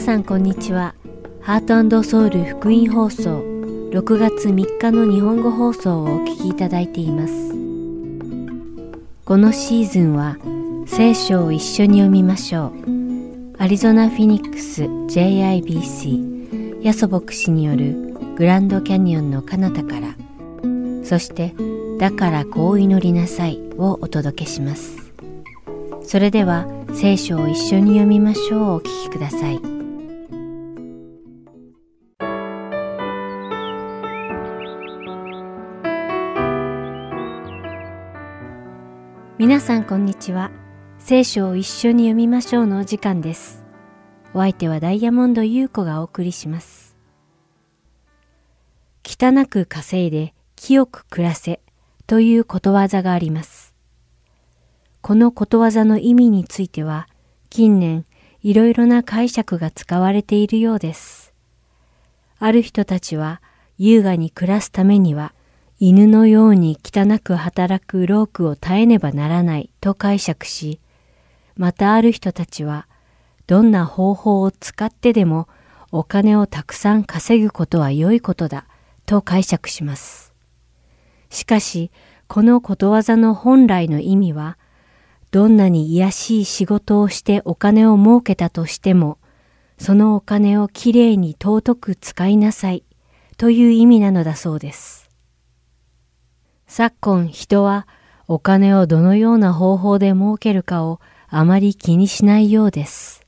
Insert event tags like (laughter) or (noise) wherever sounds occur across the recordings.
さんこんにちは。ハートソウル福音放送6月3日の日本語放送をお聞きいただいています。このシーズンは聖書を一緒に読みましょう。アリゾナ・フィニックス JIBC ヤソ牧師によるグランドキャニオンの彼方からそしてだからこう祈りなさいをお届けします。それでは聖書を一緒に読みましょうお聞きください。皆さんこんにちは。聖書を一緒に読みましょうのお時間です。お相手はダイヤモンド優子がお送りします。汚く稼いで清く暮らせということわざがあります。このことわざの意味については、近年いろいろな解釈が使われているようです。ある人たちは優雅に暮らすためには、犬のように汚く働く労苦を耐えねばならないと解釈し、またある人たちは、どんな方法を使ってでもお金をたくさん稼ぐことは良いことだと解釈します。しかし、このことわざの本来の意味は、どんなに癒しい仕事をしてお金を儲けたとしても、そのお金をきれいに尊く使いなさいという意味なのだそうです。昨今人はお金をどのような方法で儲けるかをあまり気にしないようです。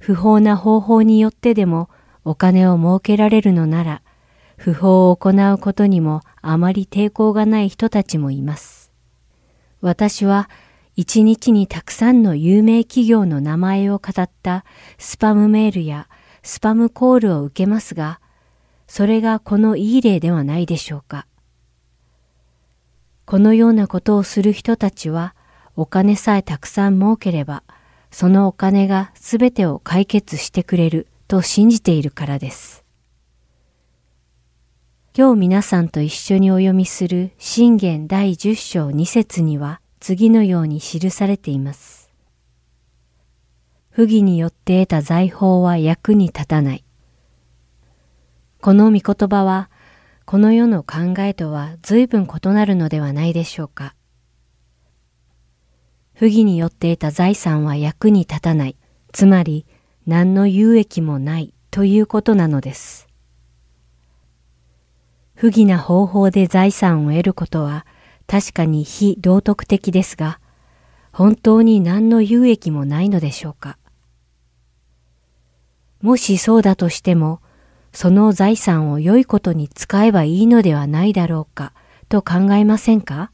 不法な方法によってでもお金を儲けられるのなら、不法を行うことにもあまり抵抗がない人たちもいます。私は一日にたくさんの有名企業の名前を語ったスパムメールやスパムコールを受けますが、それがこのいい例ではないでしょうか。このようなことをする人たちは、お金さえたくさん儲ければ、そのお金がすべてを解決してくれると信じているからです。今日皆さんと一緒にお読みする信玄第10章2節には次のように記されています。不義によって得た財宝は役に立たない。この御言葉はこの世の考えとは随分異なるのではないでしょうか。不義によって得た財産は役に立たない。つまり何の有益もないということなのです。不義な方法で財産を得ることは確かに非道徳的ですが、本当に何の有益もないのでしょうか。もしそうだとしても、その財産を良いことに使えばいいのではないだろうかと考えませんか？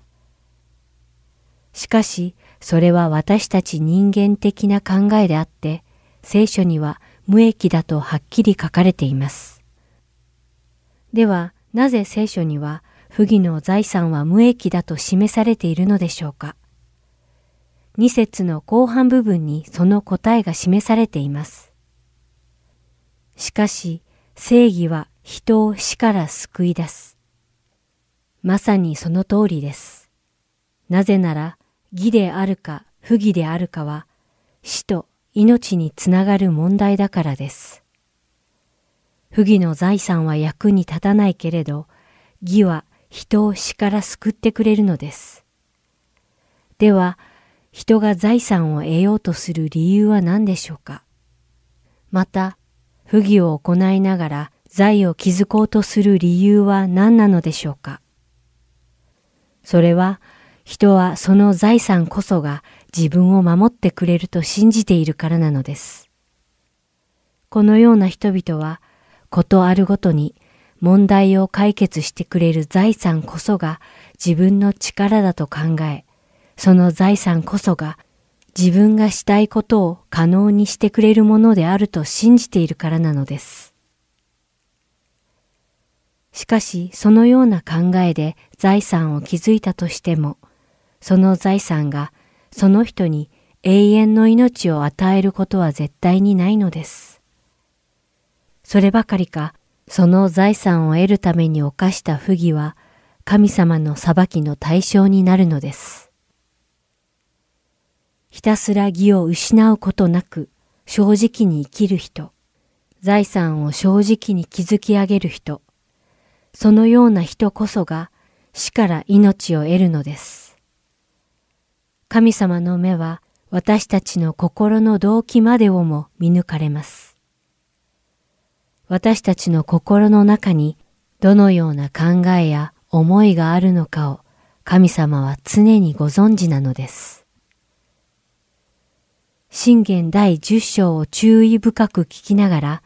しかし、それは私たち人間的な考えであって、聖書には無益だとはっきり書かれています。では、なぜ聖書には不義の財産は無益だと示されているのでしょうか？二節の後半部分にその答えが示されています。しかし、正義は人を死から救い出す。まさにその通りです。なぜなら、義であるか不義であるかは、死と命につながる問題だからです。不義の財産は役に立たないけれど、義は人を死から救ってくれるのです。では、人が財産を得ようとする理由は何でしょうかまた、不義を行いながら財を築こうとする理由は何なのでしょうか？それは、人はその財産こそが自分を守ってくれると信じているからなのです。このような人々は、ことあるごとに問題を解決してくれる財産こそが自分の力だと考え、その財産こそが自分がしたいことを可能にしてくれるものであると信じているからなのです。しかし、そのような考えで財産を築いたとしても、その財産がその人に永遠の命を与えることは絶対にないのです。そればかりか、その財産を得るために犯した不義は、神様の裁きの対象になるのです。ひたすら義を失うことなく、正直に生きる人、財産を正直に築き上げる人、そのような人こそが死から命を得るのです。神様の目は私たちの心の動機までをも見抜かれます。私たちの心の中にどのような考えや思いがあるのかを神様は常にご存知なのです。信玄第十章を注意深く聞きながら、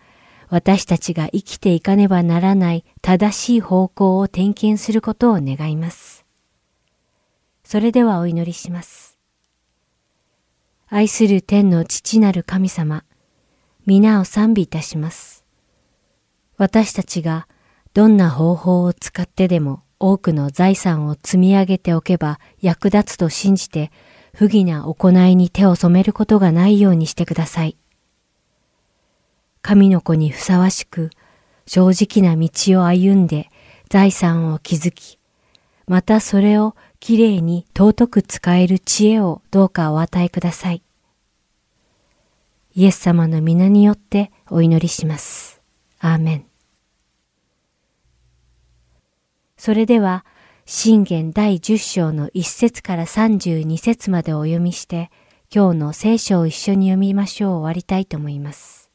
私たちが生きていかねばならない正しい方向を点検することを願います。それではお祈りします。愛する天の父なる神様、皆を賛美いたします。私たちがどんな方法を使ってでも多くの財産を積み上げておけば役立つと信じて不義な行いに手を染めることがないようにしてください。神の子にふさわしく正直な道を歩んで財産を築き、またそれをきれいに尊く使える知恵をどうかお与えください。イエス様の皆によってお祈りします。アーメン。それでは、信玄第10章の1節から32節までお読みして、今日の聖書を一緒に読みましょう終わりたいと思います。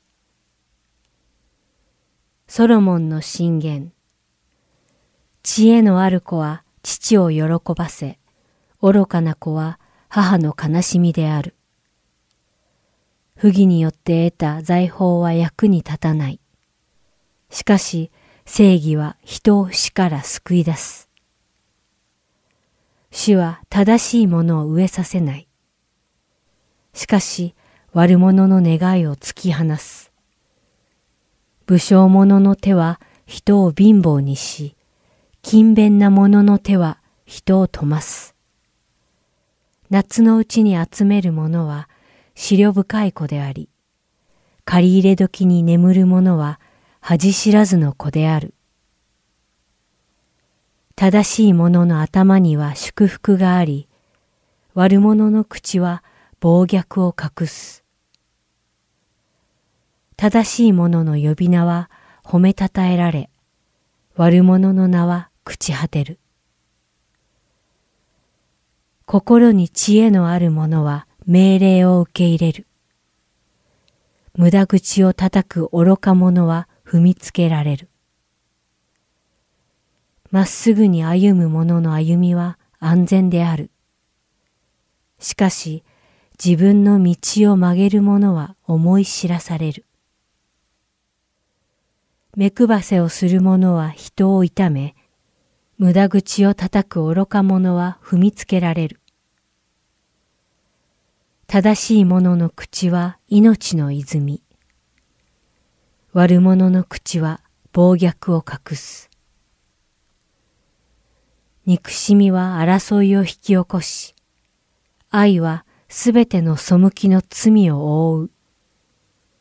ソロモンの信玄。知恵のある子は父を喜ばせ、愚かな子は母の悲しみである。不義によって得た財宝は役に立たない。しかし、正義は人を死から救い出す。死は正しいものを植えさせない。しかし悪者の願いを突き放す。武将者の手は人を貧乏にし、勤勉な者の手は人を富ます。夏のうちに集める者は思慮深い子であり、借り入れ時に眠る者は恥知らずの子である。正しい者の頭には祝福があり、悪者の口は暴虐を隠す。正しい者の呼び名は褒めたたえられ、悪者の名は朽ち果てる。心に知恵のある者は命令を受け入れる。無駄口を叩く愚か者は踏みつけられる。まっすぐに歩む者の歩みは安全である。しかし、自分の道を曲げる者は思い知らされる。目配せをする者は人を痛め、無駄口を叩く愚か者は踏みつけられる。正しい者の口は命の泉。悪者の口は暴虐を隠す。憎しみは争いを引き起こし、愛はすべての背きの罪を覆う。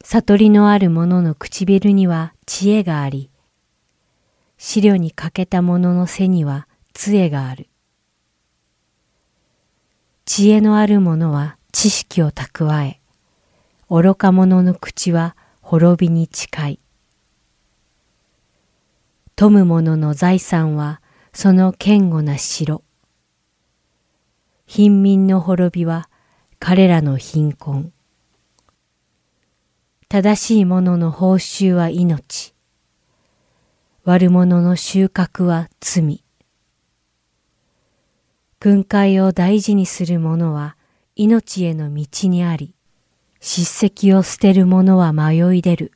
悟りのある者の唇には知恵があり、資料に欠けた者の背には杖がある。知恵のある者は知識を蓄え、愚か者の口は滅びに近い。富む者の財産はその堅固な城。貧民の滅びは彼らの貧困。正しい者の報酬は命。悪者の収穫は罪。訓戒を大事にする者は命への道にあり、叱責を捨てる者は迷い出る。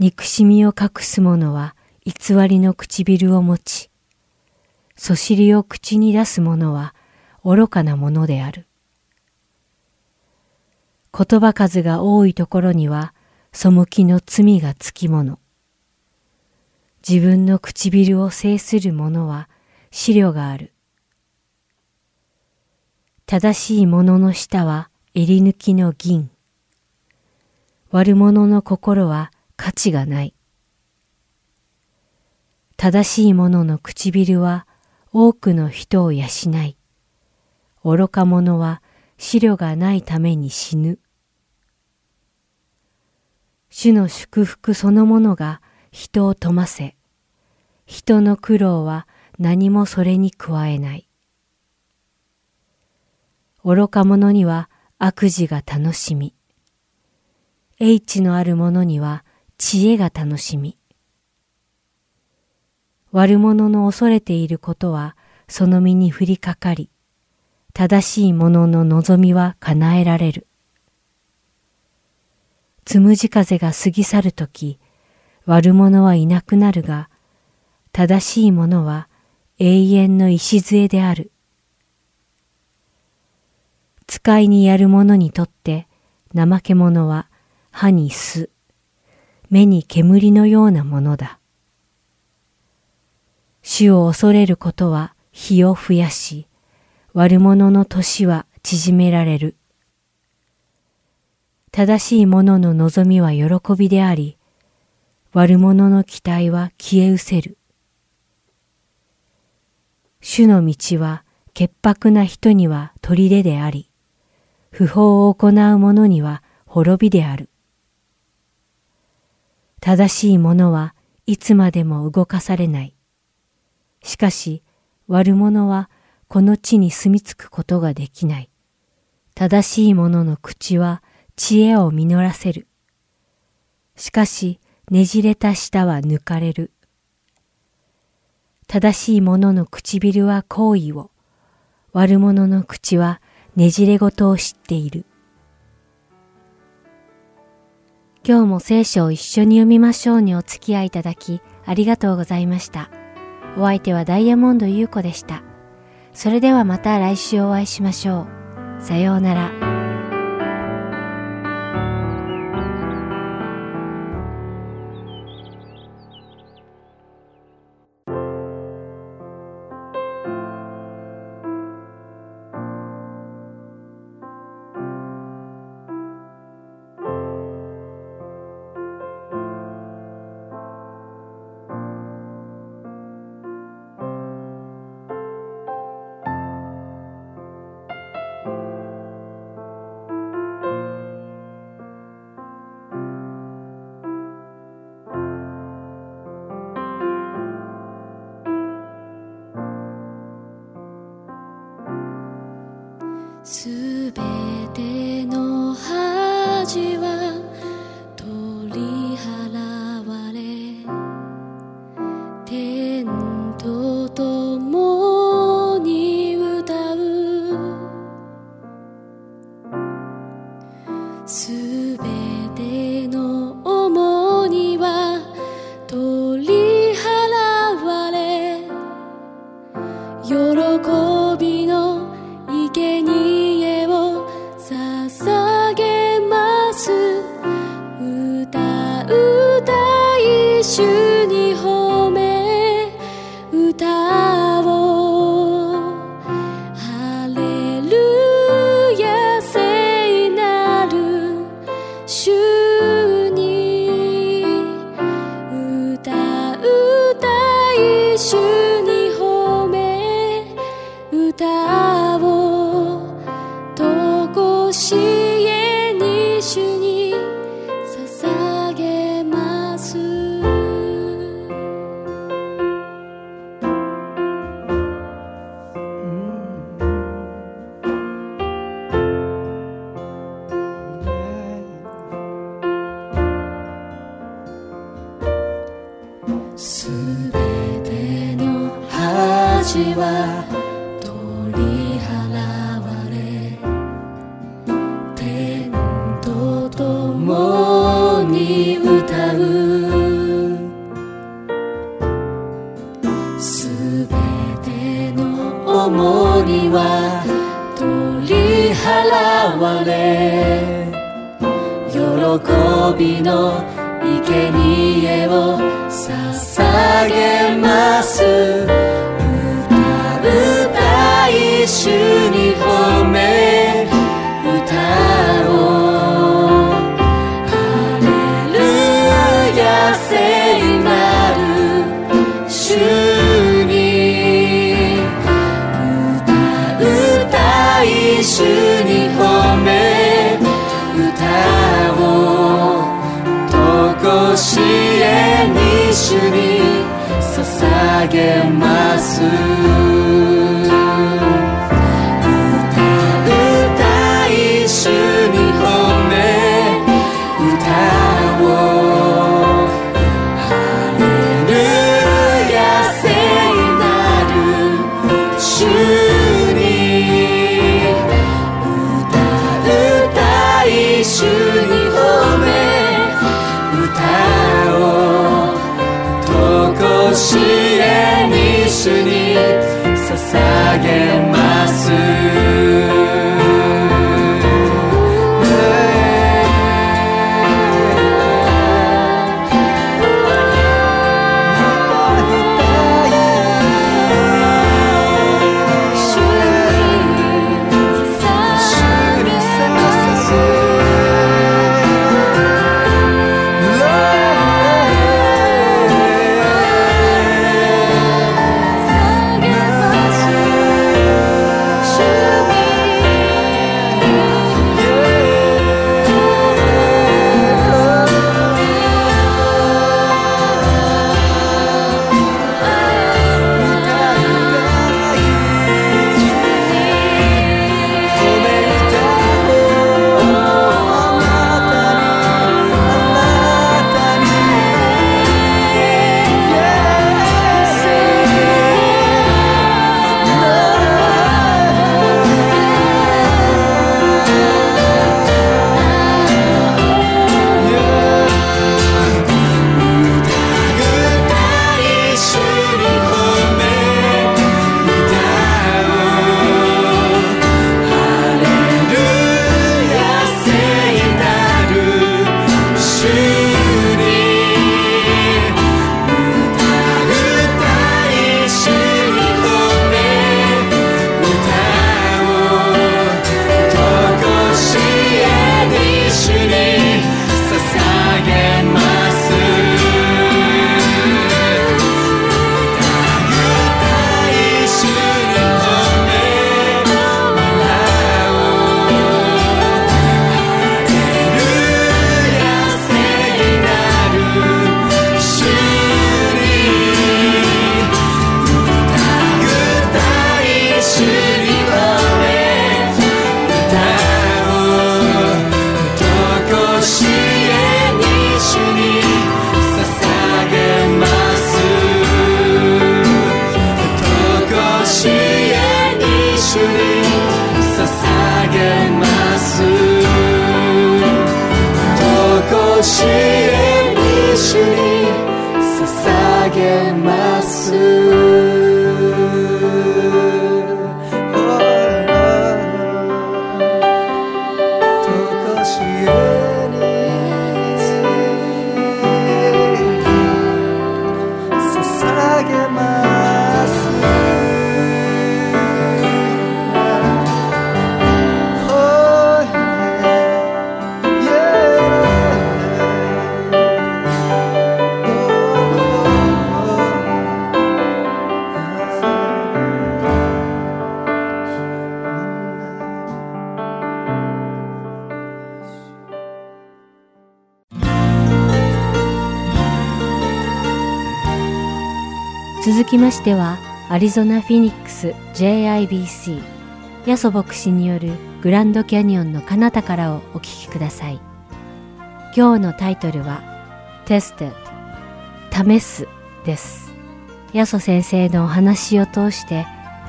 憎しみを隠す者は偽りの唇を持ち、そしりを口に出す者は愚かなものである。言葉数が多いところには背きの罪がつきもの。自分の唇を制する者は資料がある。正しい者の舌は襟抜きの銀。悪者の心は価値がない。正しい者の唇は多くの人を養い、愚か者は資料がないために死ぬ、主の祝福そのものが人を富ませ、人の苦労は何もそれに加えない。愚か者には悪事が楽しみ、英知のある者には知恵が楽しみ、悪者の恐れていることはその身に降りかかり、正しい者の望みは叶えられる。つむじ風が過ぎ去るとき、悪者はいなくなるが、正しい者は永遠の礎である。使いにやる者にとって怠け者は歯に巣、目に煙のようなものだ。主を恐れることは火を増やし、悪者の年は縮められる。正しい者の望みは喜びであり、悪者の期待は消え失せる。主の道は潔白な人には砦であり、不法を行う者には滅びである。正しい者はいつまでも動かされない。しかし、悪者はこの地に住み着くことができない。正しい者の口は知恵を実らせる。しかし、ねじれた舌は抜かれる。正しい者の唇は好意を、悪者の口はねじれごとを知っている。今日も聖書を一緒に読みましょうにお付き合いいただきありがとうございました。お相手はダイヤモンド優子でした。それではまた来週お会いしましょう。さようなら。えに主に捧げますしては、アリゾナ・フィニックス JIBC ヤソ牧師によるグランドキャニオンの彼方からをお聞きください。今日のタイトルは Tested 試すです。ヤソ先生のお話を通して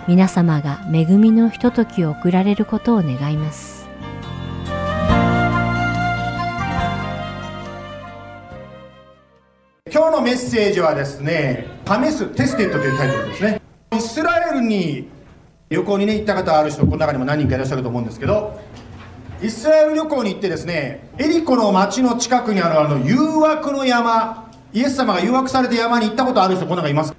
皆様が恵みのひとときを送られることを願います。今日のメッセージはですね「試すテステッド」というタイトルですね。イスラエルに旅行にね行った方ある人この中にも何人かいらっしゃると思うんですけどイスラエル旅行に行ってですねエリコの町の近くにあるあの誘惑の山イエス様が誘惑されて山に行ったことある人この中います。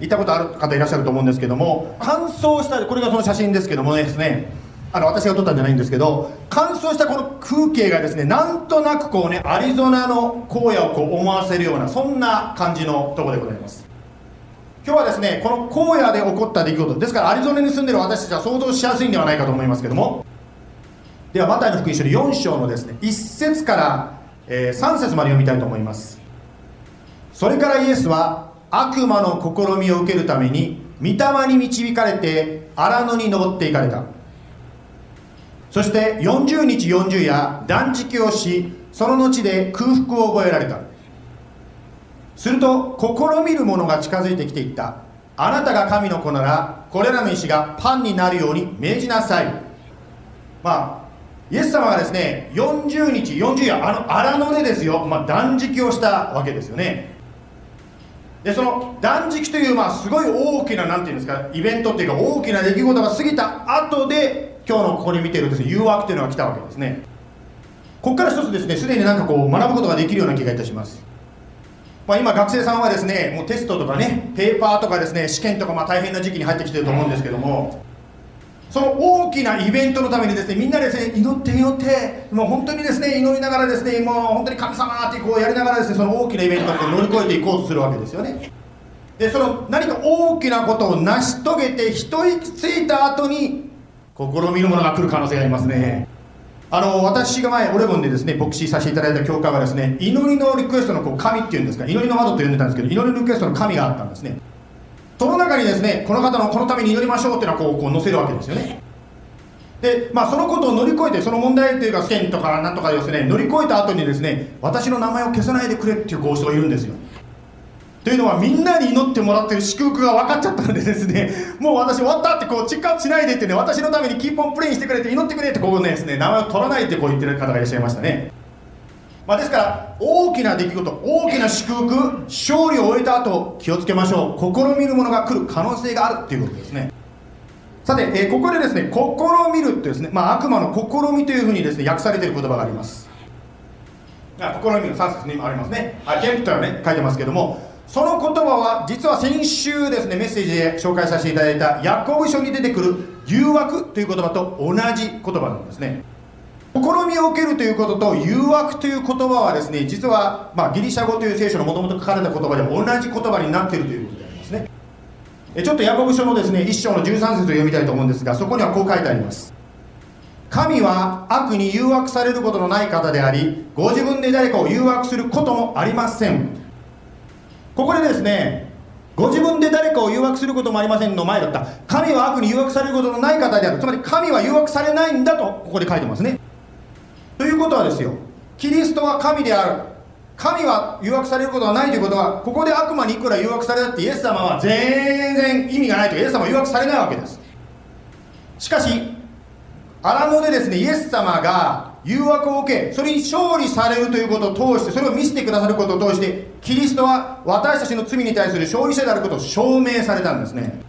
行ったことある方いらっしゃると思うんですけども乾燥したこれがその写真ですけどもですね。あの私が撮ったんじゃないんですけど乾燥したこの風景がですねなんとなくこうねアリゾナの荒野をこう思わせるようなそんな感じのとこでございます。今日はですねこの荒野で起こった出来事ですからアリゾナに住んでる私たちは想像しやすいんではないかと思いますけども。ではマタイの福音書の4章のですね1節から、えー3節まで読みたいと思います。それからイエスは悪魔の試みを受けるために御霊に導かれて荒野に登っていかれた。そして40日40夜断食をしその後で空腹を覚えられた。すると試みる者が近づいてきていった。あなたが神の子ならこれらの石がパンになるように命じなさい。まあイエス様がですね40日40夜あの荒野でですよ、まあ、断食をしたわけですよね。でその断食という、まあ、すごい大きななんていうんですかイベントっていうか大きな出来事が過ぎた後で今日のここに見ているですね誘惑というのが来たわけですね。ここから一つですねすでになんかこう学ぶことができるような気がいたします。まあ、今学生さんはですねもうテストとかねペーパーとかですね試験とかまあ大変な時期に入ってきてると思うんですけどもその大きなイベントのためにですねみんなでですね祈って祈ってもう本当にですね祈りながらですねもう本当に神様ってこうやりながらですねその大きなイベントを乗り越えていこうとするわけですよね。でその何か大きなことを成し遂げて一息ついた後に試みるものが来る可能性がありますね。あの私が前オレゴンでですね牧師させていただいた教会はですね祈りのリクエストのこう神っていうんですか祈りの窓と呼んでたんですけど祈りのリクエストの神があったんですね。その中にですねこの方のこのために祈りましょうっていうのはこうこう載せるわけですよね。でまあそのことを乗り越えてその問題というか試験とかなんとかですね乗り越えた後にですね私の名前を消さないでくれっていうこう人がいるんですよ。というのはみんなに祈ってもらってる祝福が分かっちゃったのでですねもう私終わったってこうチェックアウトしないでってね私のために keep on praying してくれて祈ってくれってこうねですね名前を取らないってこう言ってる方がいらっしゃいましたね。まあ、ですから大きな出来事大きな祝福勝利を終えた後気をつけましょう。試みるものが来る可能性があるっていうことですね。さて、えーここでですね試みるってですね、まあ、悪魔の試みというふうにですね訳されている言葉があります。試みの3節にもありますね。あ tempt とはね書いてますけどもその言葉は実は先週ですねメッセージで紹介させていただいたヤコブ書に出てくる誘惑という言葉と同じ言葉なんですね。試みを受けるということと誘惑という言葉はですね実は、まあ、ギリシャ語という聖書のもともと書かれた言葉で同じ言葉になっているということでありますね。ちょっとヤコブ書のですね1章の13節を読みたいと思うんですがそこにはこう書いてあります。神は悪に誘惑されることのない方でありご自分で誰かを誘惑することもありません。ここでですねご自分で誰かを誘惑することもありませんの前だった。神は悪に誘惑されることのない方である。つまり神は誘惑されないんだとここで書いてますね。ということはですよ。キリストは神である。神は誘惑されることはないということはここで悪魔にいくら誘惑されたってイエス様は全然意味がないと。イエス様は誘惑されないわけです。しかし荒野でですねイエス様が誘惑を受けそれに勝利されるということを通してそれを見せてくださることを通してキリストは私たちの罪に対する勝利者であることを証明されたんですね。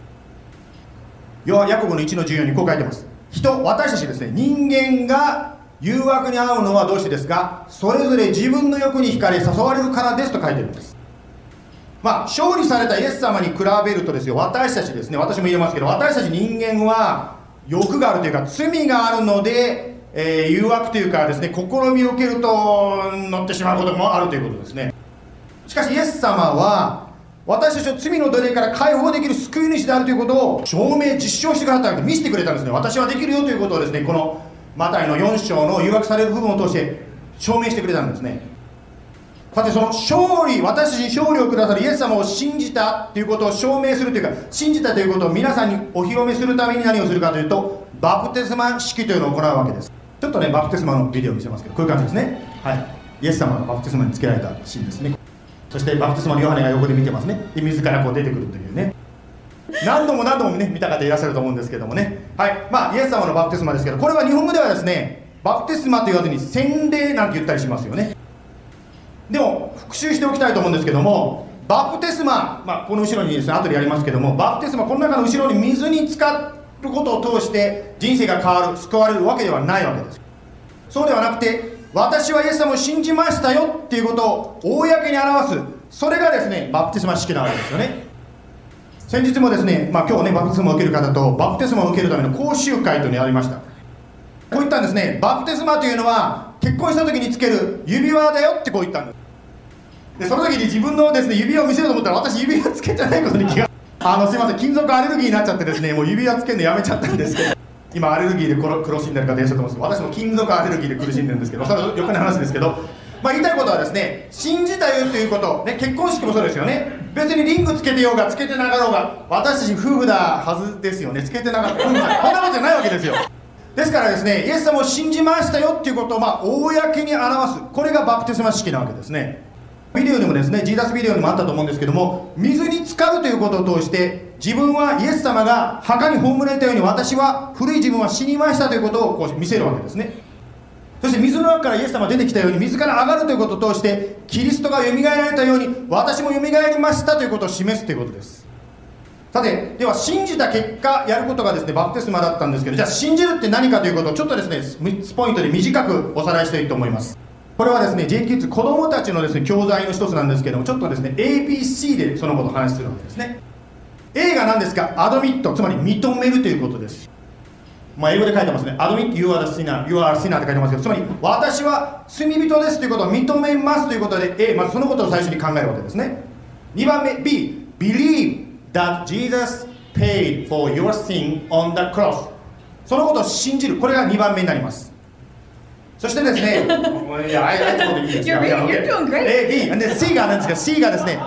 要はヤコブの1の14にこう書いてます。人私たちですね。人間が誘惑に遭うのはどうしてですか？それぞれ自分の欲に惹かれ誘われるからですと書いてるんです。まあ勝利されたイエス様に比べるとですよ。私たちですね。私も言えますけど私たち人間は欲があるというか罪があるので、えー誘惑というかですね試みを受けると乗ってしまうこともあるということですね。しかしイエス様は私たちを罪の奴隷から解放できる救い主であるということを証明実証してくださったわけで見せてくれたんですね。私はできるよということをですねこのマタイの4章の誘惑される部分を通して証明してくれたんですね。さてその勝利私たちに勝利をくださるイエス様を信じたということを証明するというか信じたということを皆さんにお披露目するために何をするかというとバプテスマ式というのを行うわけです。ちょっとねバプテスマのビデオを見せますけどこういう感じですね。はい。イエス様がバプテスマにつけられたシーンですね。そしてバプテスマのヨハネが横で見てますね。で自らこう出てくるというね。何度も何度もね見た方いらっしゃると思うんですけどもね。はい。まあイエス様のバプテスマですけどこれは日本語ではですねバプテスマと言わずに洗礼なんて言ったりしますよね。でも復習しておきたいと思うんですけどもバプテスマ、まあ、この後ろにですね後でやりますけどもバプテスマこの中の後ろに水に浸かることを通して人生が変わる救われるわけではないわけです。そうではなくて私はイエス様を信じましたよっていうことを公に表すそれがですねバプテスマ式なわけですよね。先日もですね、まあ、今日ねバプテスマを受ける方とバプテスマを受けるための講習会というのをやりました。こう言ったんですねバプテスマというのは結婚した時につける指輪だよってこう言ったんです。でその時に自分のですね指輪を見せようと思ったら私指輪つけてないことに気があのすいません。金属アレルギーになっちゃってですねもう指輪つけるのやめちゃったんですけど今アレルギーで苦しんでる方いらっしゃると思うんです。けど私も金属アレルギーで苦しんでるんですけどそれはよくない話ですけどまあ、言いたいことはですね信じたよということ、ね、結婚式もそうですよね。別にリングつけてようがつけてなかろうが私たち夫婦だはずですよね。つけてなかった。夫婦だこんなことじゃないわけですよ。ですからですねイエス様を信じましたよっていうことをまあ公に表す。これがバプテスマ式なわけですね。ビデオにもですねジーザスビデオにもあったと思うんですけども水に浸かるということを通して自分はイエス様が墓に葬られたように私は古い自分は死にましたということをこう見せるわけですね。そして水の中からイエス様が出てきたように水から上がるということを通してキリストがよみがえられたように私もよみがえりましたということを示すということです。さてでは信じた結果やることがですねバプテスマだったんですけどじゃあ信じるって何かということをちょっとですね3つポイントで短くおさらいしたいと思います。これはですね JQ2 子供たちのですね教材の一つなんですけどもちょっとですね ABC でそのことを話するわけですね A が何ですか？アドミットつまり認めるということですまあ、英語で書いてますね。Admit you are the sinner, you are a sinner って書いてますけど、つまり私は罪人ですということを認めますということで、A、まずそのことを最初に考えるわけですね。2番目、B、Believe that Jesus paid for your sin on the cross。そのことを信じる。これが2番目になります。そしてですね. (laughs) A、B、で C がなんですか C がですね、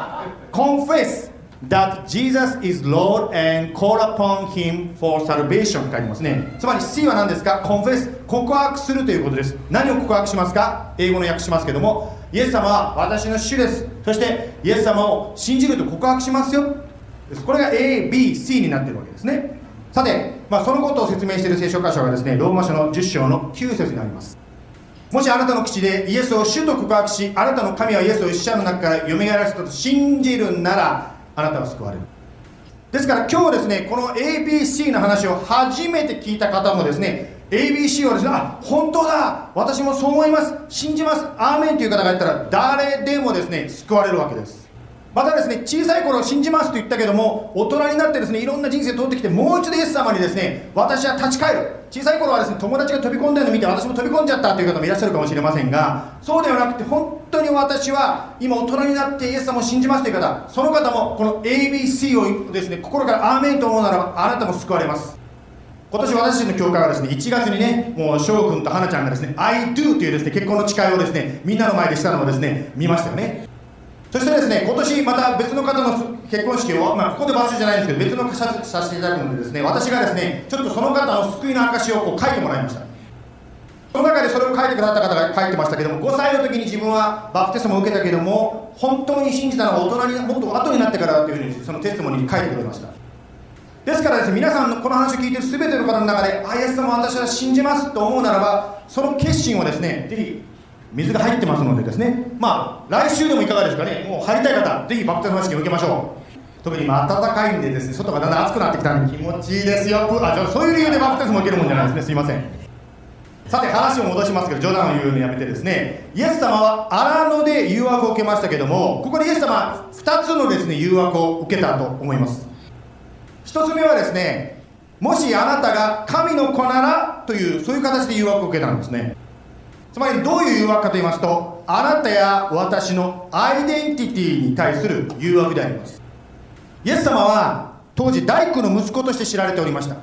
Confess that Jesus is Lord and call upon him for salvation と書いてますね。つまり C は何ですか？Confess 告白するということです。何を告白しますか？英語の訳しますけども、イエス様は私の主です。そしてイエス様を信じると告白しますよ。これが A、B、C になっているわけですね。さて、まあ、そのことを説明している聖書箇所がですね、ローマ書の10章の9節にあります。もしあなたの口でイエスを主と告白し、あなたの神はイエスを死者の中から蘇らせたと信じるなら、あなたは救われる。ですから今日ですね、この ABC の話を初めて聞いた方もですね、ABC をですね、あ、本当だ私もそう思います信じますアーメンという方がいたら、誰でもですね、救われるわけです。またですね、小さい頃信じますと言ったけども、大人になってですね、いろんな人生通ってきて、もう一度イエス様にですね、私は立ち返る。小さい頃はですね、友達が飛び込んでるのを見て、私も飛び込んじゃったという方もいらっしゃるかもしれませんが、そうではなくて、本当に私は今大人になってイエス様を信じますという方、その方もこの ABC をですね、心からアーメンと思うならば、あなたも救われます。今年私たちの教会はですね1月にねもう翔くんと花ちゃんがですね I do というですね結婚の誓いをですねみんなの前でしたのをですね見ましたよねそしてですね今年また別の方の結婚式を、まあ、ここで場所じゃないんですけど別のささせていただくのでですね私がですねちょっとその方の救いの証をこう書いてもらいました。その中でそれを書いてくださった方が書いてましたけども5歳の時に自分はバプテスマを受けたけども本当に信じたのは大人にもっと後になってからだというふうにそのテストモニーに書いてくれました。ですからですね皆さんのこの話を聞いてる全ての方の中であイエス様私は信じますと思うならばその決心をですねぜひ水が入ってますのでですねまあ来週でもいかがですかねもう入りたい方ぜひバプテスマ式を受けましょう。特に今暖かいんでですね外がだんだん暑くなってきたんで気持ちいいですよ。あじゃあそういう理由でバプテスマを受けるもんじゃないですね。すいません。さて話を戻しますけど冗談を言うのやめてですね。イエス様は荒野で誘惑を受けましたけどもここでイエス様は2つのですね誘惑を受けたと思います。一つ目はですねもしあなたが神の子ならというそういう形で誘惑を受けたんですね。つまりどういう誘惑かと言いますとあなたや私のアイデンティティに対する誘惑であります。イエス様は当時大工の息子として知られておりました。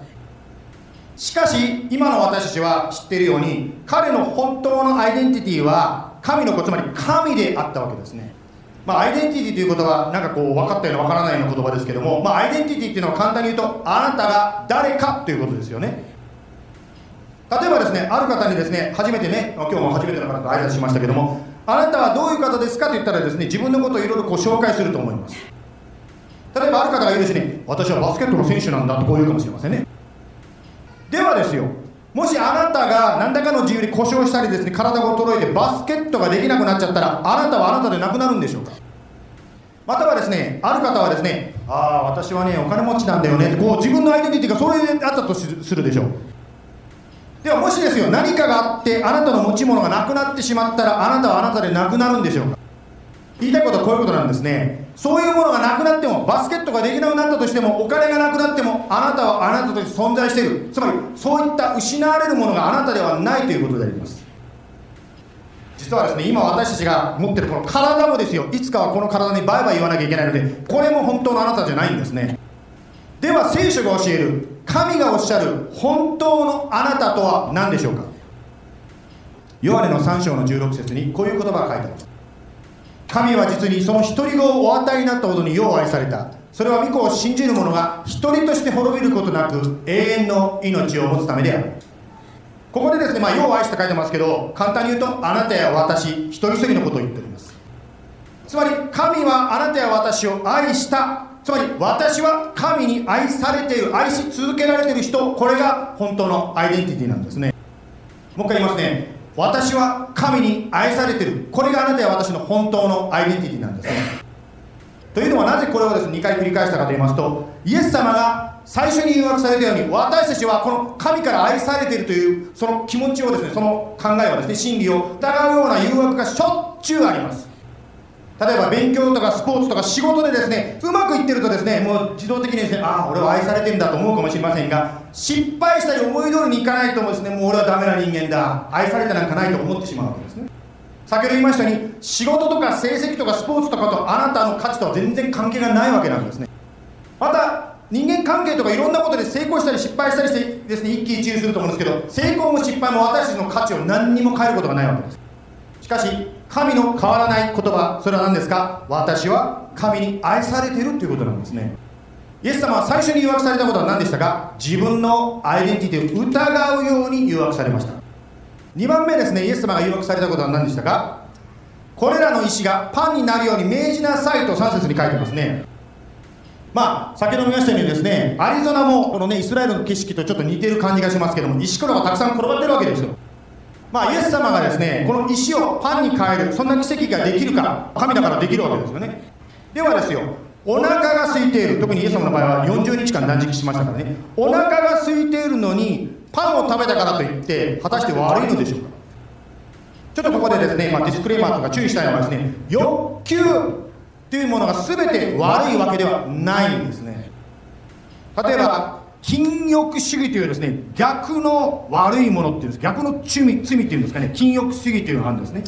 しかし今の私たちは知っているように彼の本当のアイデンティティは神の子つまり神であったわけですね。まあ、アイデンティティということはなんかこう分かったような分からないような言葉ですけども、まあ、アイデンティティっていうのは簡単に言うとあなたが誰かということですよね。例えばですねある方にですね初めてね今日も初めての方と挨拶しましたけどもあなたはどういう方ですかと言ったらですね自分のことをいろいろこう紹介すると思います。例えばある方が言うですね私はバスケットの選手なんだとこう言うかもしれませんね。ではですよもしあなたが何らかの理由で故障したりですね体が衰えてバスケットができなくなっちゃったらあなたはあなたでなくなるんでしょうか？またはですねある方はですねああ私はねお金持ちなんだよねってこう自分のアイデンティティがそれであったとするでしょう。ではもしですよ何かがあってあなたの持ち物がなくなってしまったらあなたはあなたでなくなるんでしょうか？言いたいことはこういうことなんですね。そういうものがなくなってもバスケットができなくなったとしてもお金がなくなってもあなたはあなたとして存在している。つまりそういった失われるものがあなたではないということであります。実はですね今私たちが持ってるこの体もですよ。いつかはこの体にバイバイ言わなきゃいけないのでこれも本当のあなたじゃないんですね。では聖書が教える。神がおっしゃる本当のあなたとは何でしょうか？ヨハネの3章の16節にこういう言葉が書いてあります。神は実にその一人子をお与えになったほどによう愛された。それは御子を信じる者が一人として滅びることなく永遠の命を持つためである。ここでですね、まあ、よう愛して書いてますけど簡単に言うとあなたや私一人一人のことを言っております。つまり神はあなたや私を愛したつまり私は神に愛されている愛し続けられている人これが本当のアイデンティティなんですね。もう一回言いますね。私は神に愛されている。これがあなたや私の本当のアイデンティティなんですね。というのはなぜこれをですね2回繰り返したかと言いますとイエス様が最初に誘惑されたように私たちはこの神から愛されているというその気持ちをですねその考えをですね真理を疑うような誘惑がしょっちゅうあります。例えば勉強とかスポーツとか仕事でですねうまくいってるとですねもう自動的にですねああ俺は愛されてんだと思うかもしれませんが失敗したり思い通りにいかないともですねもう俺はダメな人間だ。愛されてなんかないと思ってしまうわけですね。先ほど言いましたように仕事とか成績とかスポーツとかとあなたの価値とは全然関係がないわけなんですね。また人間関係とかいろんなことで成功したり失敗したりしてですね一喜一憂すると思うんですけど成功も失敗も私たちの価値を何にも変えることがないわけです。しかし神の変わらない言葉それは何ですか？私は神に愛されているということなんですね。イエス様は最初に誘惑されたことは何でしたか？自分のアイデンティティを疑うように誘惑されました。2番目ですねイエス様が誘惑されたことは何でしたか？これらの石がパンになるように命じなさいと3節に書いてますね。まあ先ほど見ましたようにですねアリゾナもこのねイスラエルの景色とちょっと似てる感じがしますけども石ころがたくさん転がってるわけですよ。まあイエス様がですねこの石をパンに変えるそんな奇跡ができるか神だからできるわけですよね。ではですよお腹が空いている特にイエス様の場合は40日間断食しましたからね。お腹が空いているのにパンを食べたからといって果たして悪いのでしょうか。ちょっとここでですね、まあ、ディスクレーマーとか注意したいのはですね欲求というものが全て悪いわけではないんですね。例えば禁欲主義というですね逆の悪いものっていうんです。逆の罪罪っていうんですかね。禁欲主義というのがあるんですね。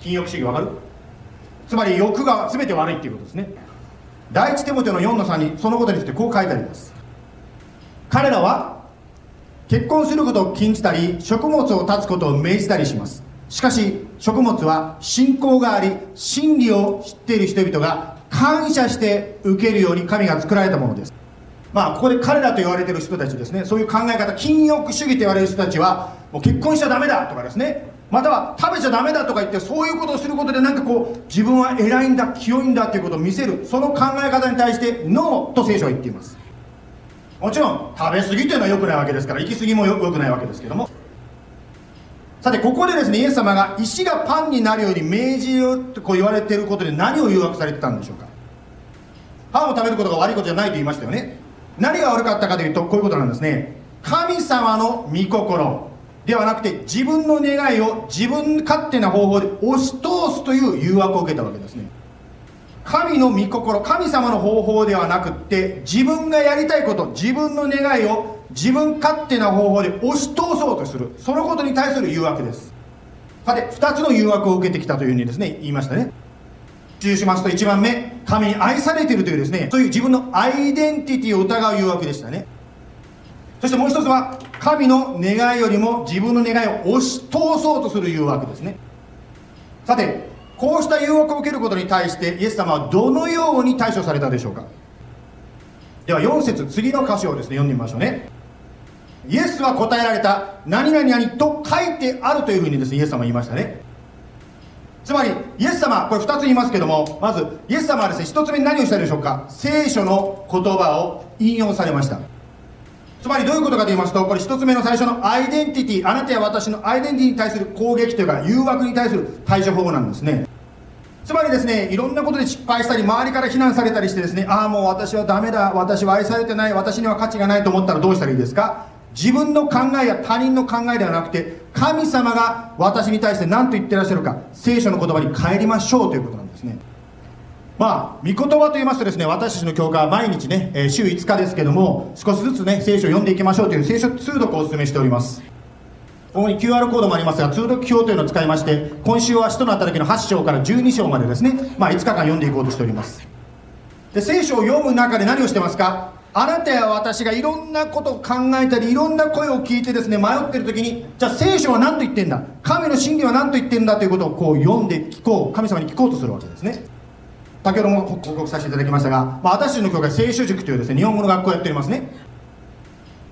禁欲主義わかる？つまり欲が全て悪いっていうことですね。第一手元の4の3にそのことについてこう書いてあります。彼らは結婚することを禁じたり食物を断つことを命じたりします。しかし食物は信仰があり真理を知っている人々が感謝して受けるように神が作られたものです。まあここで彼らと言われてる人たちですね。そういう考え方禁欲主義と言われる人たちはもう結婚しちゃダメだとかですね。または食べちゃダメだとか言ってそういうことをすることでなんかこう自分は偉いんだ清いんだということを見せる。その考え方に対してノーと聖書は言っています。もちろん食べ過ぎというのは良くないわけですから行き過ぎも良くないわけですけども。さてここでですねイエス様が石がパンになるように命じよとこう言われていることで何を誘惑されてたんでしょうか。パンを食べることが悪いことじゃないと言いましたよね。何が悪かったかというとこういうことなんですね。神様の御心。ではなくて自分の願いを自分勝手な方法で押し通すという誘惑を受けたわけですね。神の御心神様の方法ではなくって自分がやりたいこと自分の願いを自分勝手な方法で押し通そうとする。そのことに対する誘惑です。さて2つの誘惑を受けてきたというふうにですね言いましたね。注しますと1番目神に愛されているというですねそういう自分のアイデンティティを疑う誘惑でしたね。そしてもう一つは神の願いよりも自分の願いを押し通そうとする誘惑ですね。さてこうした誘惑を受けることに対してイエス様はどのように対処されたでしょうか。では4節次の箇所をですね読んでみましょうね。イエスは答えられた何々々と書いてあるというふうにですねイエス様は言いましたね。つまりイエス様これ2つ言いますけどもまずイエス様はですね1つ目に何をしたでしょうか？聖書の言葉を引用されました。つまりどういうことかと言いますとこれ1つ目の最初のアイデンティティあなたや私のアイデンティティに対する攻撃というか誘惑に対する対処法なんですね。つまりですねいろんなことで失敗したり周りから非難されたりしてですねああもう私はダメだ私は愛されてない私には価値がないと思ったらどうしたらいいですか？自分の考えや他人の考えではなくて神様が私に対して何と言ってらっしゃるか聖書の言葉に帰りましょうということなんですね。まあ御言葉と言いますとですね私たちの教会は毎日ね、え週5日ですけども少しずつね聖書を読んでいきましょうという聖書通読をお勧めしております。ここに QR コードもありますが通読表というのを使いまして今週は使徒の働きの8章から12章までですね、まあ、5日間読んでいこうとしております。で聖書を読む中で何をしてますか？あなたや私がいろんなことを考えたりいろんな声を聞いてですね迷ってる時にじゃあ聖書は何と言ってんだ？神の真理は何と言ってんだ？ということをこう読んで聞こう。神様に聞こうとするわけですね。先ほども報告させていただきましたが、まあ、私の教会聖書塾というですね日本語の学校をやっておりますね。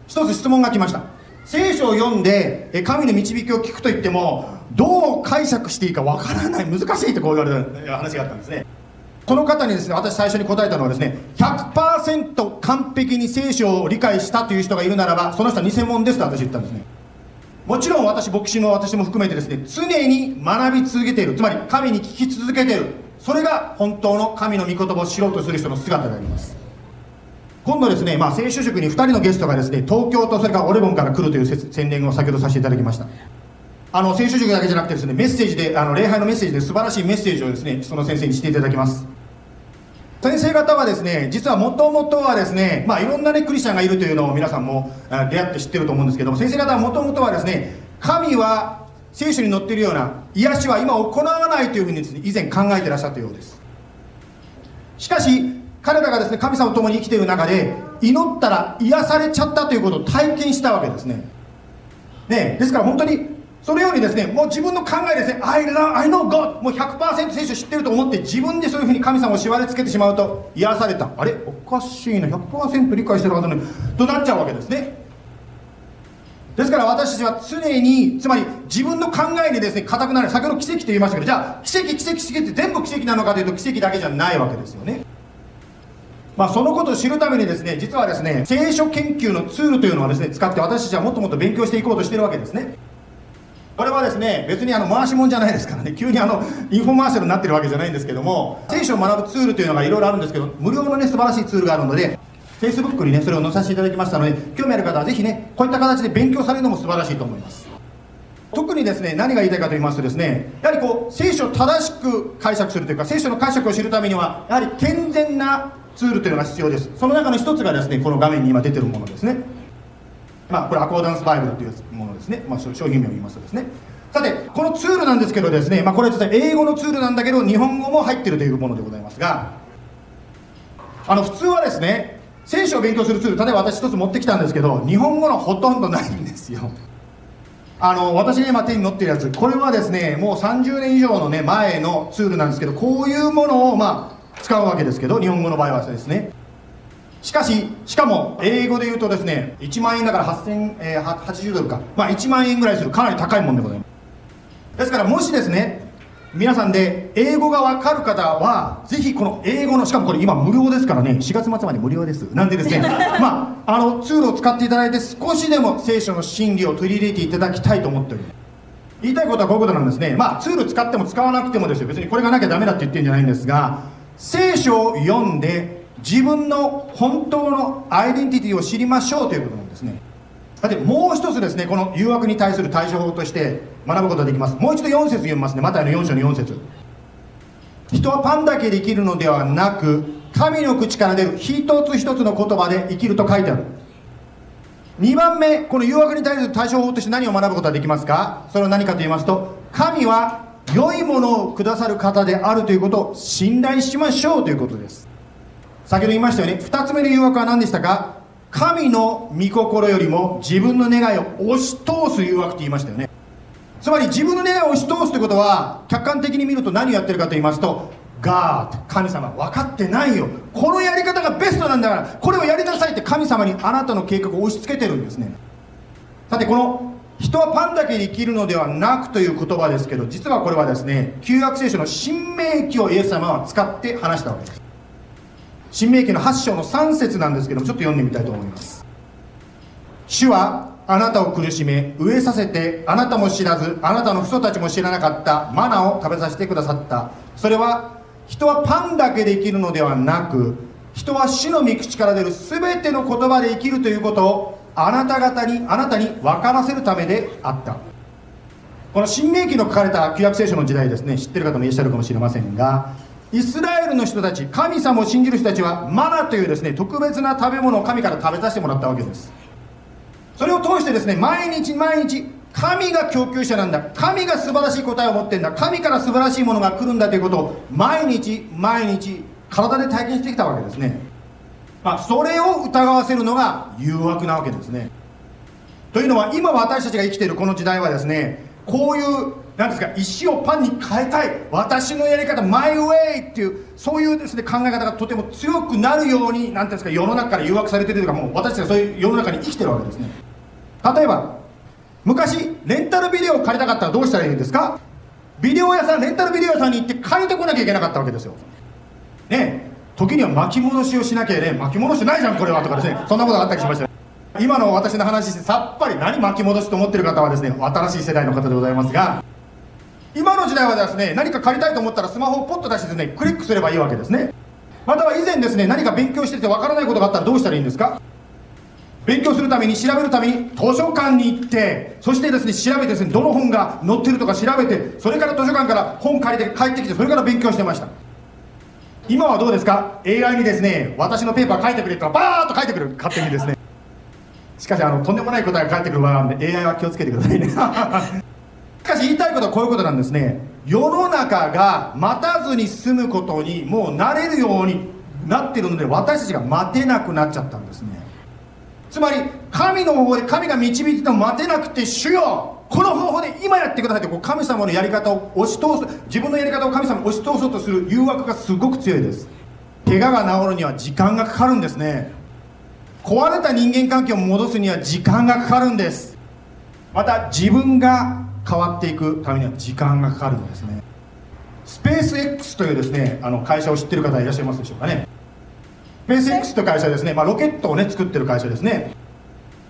一つ質問が来ました。聖書を読んで神の導きを聞くと言ってもどう解釈していいかわからない。難しいとこう言われた話があったんですね。この方にですね私最初に答えたのはですね100%完璧に聖書を理解したという人がいるならばその人は偽物ですと私言ったんですね。もちろん私牧師の私も含めてですね常に学び続けている。つまり神に聞き続けている。それが本当の神の御言葉を知ろうとする人の姿であります。今度ですね、まあ、聖書塾に2人のゲストがですね東京とそれからオレゴンから来るという宣伝を先ほどさせていただきました。あの聖書塾だけじゃなくてですねメッセージであの礼拝のメッセージで素晴らしいメッセージをですねその先生にしていただきます。先生方はですね実はもともとはですねまあいろんなねクリスチャンがいるというのを皆さんも出会って知ってると思うんですけども先生方はもともとはですね神は聖書に載っているような癒しは今行わないというふうにですね以前考えてらっしゃったようです。しかし彼らがですね神様と共に生きている中で祈ったら癒されちゃったということを体験したわけですね。ねですから本当にそのようにですねもう自分の考えですね I, love, I know God もう100%聖書知ってると思って自分でそういうふうに神様を縛り付けてしまうと癒された。あれ？おかしいな。100%理解してるはずなのに。となっちゃうわけですね。ですから私たちは常につまり自分の考えにですね固くなる。先ほど奇跡と言いましたけどじゃあ奇跡奇跡奇跡って全部奇跡なのかというと奇跡だけじゃないわけですよね。まあ、そのことを知るためにですね実はですね聖書研究のツールというのをですね使って私たちはもっともっと勉強していこうとしてるわけですね。これはですね別にあの回し物じゃないですからね。(laughs) 急にあのインフォマーシャルになってるわけじゃないんですけども聖書を学ぶツールというのがいろいろあるんですけど無料のね素晴らしいツールがあるので Facebook にねそれを載させていただきましたので興味ある方はぜひねこういった形で勉強されるのも素晴らしいと思います。特にですね何が言いたいかと言いますとですねやはりこう聖書を正しく解釈するというか聖書の解釈を知るためにはやはり健全なツールというのが必要です。その中の一つがですねこの画面に今出てるものですね。まあこれアコーダンスバイブルというものですね、まあ、商品名を言いますとですね。さてこのツールなんですけどですね、まあ、これは実は英語のツールなんだけど日本語も入ってるというものでございますがあの普通はですね聖書を勉強するツール例えば私一つ持ってきたんですけど日本語のほとんどないんですよ。あの私が今手に持ってるやつこれはですねもう30年以上のね前のツールなんですけどこういうものをまあ使うわけですけど日本語の場合はですね。しかししかも英語で言うとですね1万円だから8000、えー、80ドルか。まあ1万円ぐらいする。かなり高いもんでございます。ですからもしですね皆さんで英語がわかる方はぜひこの英語のしかもこれ今無料ですからね4月末まで無料です。なんでですね (laughs) まああのツールを使っていただいて少しでも聖書の真理を取り入れていただきたいと思っております。言いたいことはこういうことなんですね。まあツール使っても使わなくてもですよ。別にこれがなきゃダメだって言ってるんじゃないんですが聖書を読んで自分の本当のアイデンティティを知りましょうということなんですね。さてもう一つですねこの誘惑に対する対処法として学ぶことができます。もう一度4節読みますね。マタイの4章の4節。人はパンだけで生きるのではなく神の口から出る一つ一つの言葉で生きると書いてある。2番目この誘惑に対する対処法として何を学ぶことができますか？それは何かと言いますと神は良いものをくださる方であるということを信頼しましょうということです。先ほど言いましたよね2つ目の誘惑は何でしたか？神の御心よりも自分の願いを押し通す誘惑って言いましたよね。つまり自分の願いを押し通すということは客観的に見ると何をやってるかと言いますと God 神様分かってないよ。このやり方がベストなんだからこれをやりなさいって神様にあなたの計画を押し付けてるんですね。さてこの人はパンだけで生きるのではなくという言葉ですけど実はこれはですね旧約聖書の新明記をイエス様は使って話したわけです。新明記の8章の3節なんですけどもちょっと読んでみたいと思います。主はあなたを苦しめ飢えさせてあなたも知らずあなたの父祖たちも知らなかったマナを食べさせてくださった。それは人はパンだけで生きるのではなく人は死の御口から出る全ての言葉で生きるということをあなた方にあなたに分からせるためであった。この新明記の書かれた旧約聖書の時代ですね知ってる方もいらっしゃるかもしれませんがイスラエルの人たち神様を信じる人たちはマナというですね特別な食べ物を神から食べさせてもらったわけです。それを通してですね毎日毎日神が供給者なんだ。神が素晴らしい答えを持ってんだ。神から素晴らしいものが来るんだということを毎日毎日体で体験してきたわけですね。まあ、それを疑わせるのが誘惑なわけですね。というのは今私たちが生きているこの時代はですねこういうなんですか石をパンに変えたい私のやり方マイウェイっていうそういうですね考え方がとても強くなるようになんていうんですか世の中から誘惑されてるというかもう私たちがそういう世の中に生きてるわけですね。例えば昔レンタルビデオを借りたかったらどうしたらいいんですか？ビデオ屋さんレンタルビデオ屋さんに行って借りてこなきゃいけなかったわけですよ。ね時には巻き戻しをしなきゃね巻き戻してないじゃんこれはとかですねそんなことがあったりしました今の私の話してさっぱり何巻き戻しと思ってる方はですね新しい世代の方でございますが今の時代はですね何か借りたいと思ったらスマホをポッと出してですねクリックすればいいわけですね。または以前ですね何か勉強しててわからないことがあったらどうしたらいいんですか？勉強するために調べるために図書館に行ってそしてですね調べてですねどの本が載ってるとか調べてそれから図書館から本借りて帰ってきてそれから勉強してました。今はどうですか？AI にですね私のペーパー書いてくれとかバーッと書いてくる。勝手にですね。しかしあのとんでもない答えが返ってくる場合なんで AI は気をつけてくださいね。しかし言いたいことはこういうことなんですね。世の中が待たずに済むことにもう慣れるようになってるので私たちが待てなくなっちゃったんですね。つまり神の方法で神が導いてても待てなくて主よこの方法で今やってくださいってこう神様のやり方を押し通す自分のやり方を神様に押し通そうとする誘惑がすごく強いです。怪我が治るには時間がかかるんですね。壊れた人間関係を戻すには時間がかかるんです。また自分が変わっていくためには時間がかかるんですね。スペース X というですねあの会社を知ってる方いらっしゃいますでしょうかね。スペース X という会社ですね、まあ、ロケットをね作ってる会社ですね。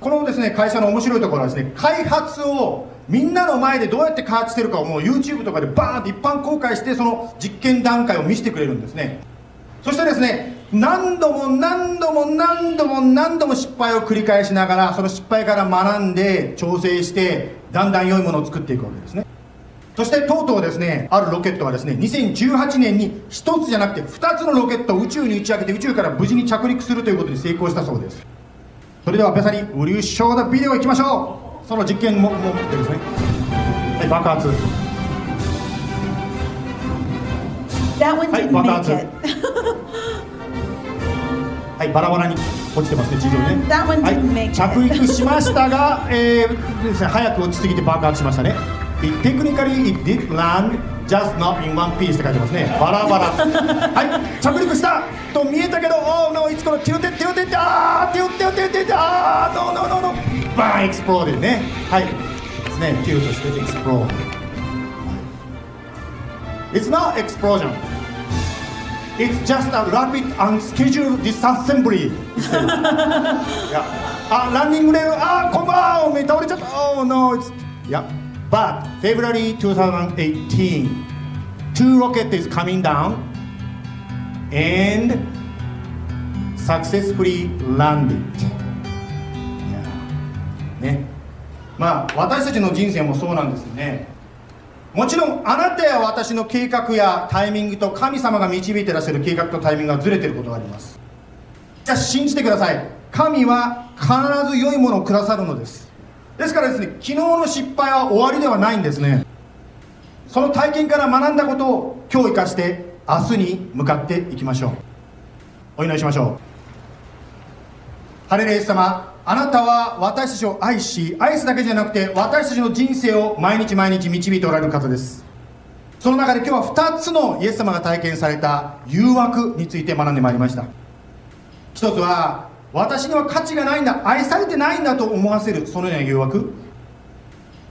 このですね会社の面白いところはですね開発をみんなの前でどうやって開発してるかをもう YouTube とかでバーンって一般公開してその実験段階を見せてくれるんですね。そしてですね何度も何度も何度も何度も失敗を繰り返しながらその失敗から学んで調整してだんだん良いものを作っていくわけですね。そしてとうとうですねあるロケットはですね2018年に1つじゃなくて2つのロケットを宇宙に打ち上げて宇宙から無事に着陸するということに成功したそうです。それではペサにウリューショーダビデオいきましょう。その実験ももってですね。はい爆発。That one はい爆発. (laughs) はいバラバラに落ちてますね地上にねはい.着陸しましたが、(laughs) えーですね、早く落ちすぎて爆発しましたね。Technically it did land just not in one piece って書いてますね。バラバラ。(laughs) はい。着陸したと見えたけど Oh no いつこのティウテティウテテあーティウテティウテテあー No no no no. バーンエクスプローデね。はい。ですね。ティウとしてエクスプローデ It's not explosion It's just a rapid unscheduled disassembly あランニングレールあこんばんは倒れちゃった Oh no it's いや But February 2018 two rocket is coming down and successfully landed いやねまあ私たちの人生もそうなんですよねもちろんあなたや私の計画やタイミングと神様が導いてらっしゃる計画とタイミングがずれてることがあります。しかし信じてください。神は必ず良いものをくださるのです。ですからですね昨日の失敗は終わりではないんですね。その体験から学んだことを今日生かして明日に向かっていきましょう。お祈りしましょう。ハレルヤイ様。あなたは私たちを愛し愛すだけじゃなくて私たちの人生を毎日毎日導いておられる方です。その中で今日は2つのイエス様が体験された誘惑について学んでまいりました。一つは私には価値がないんだ愛されてないんだと思わせるそのような誘惑。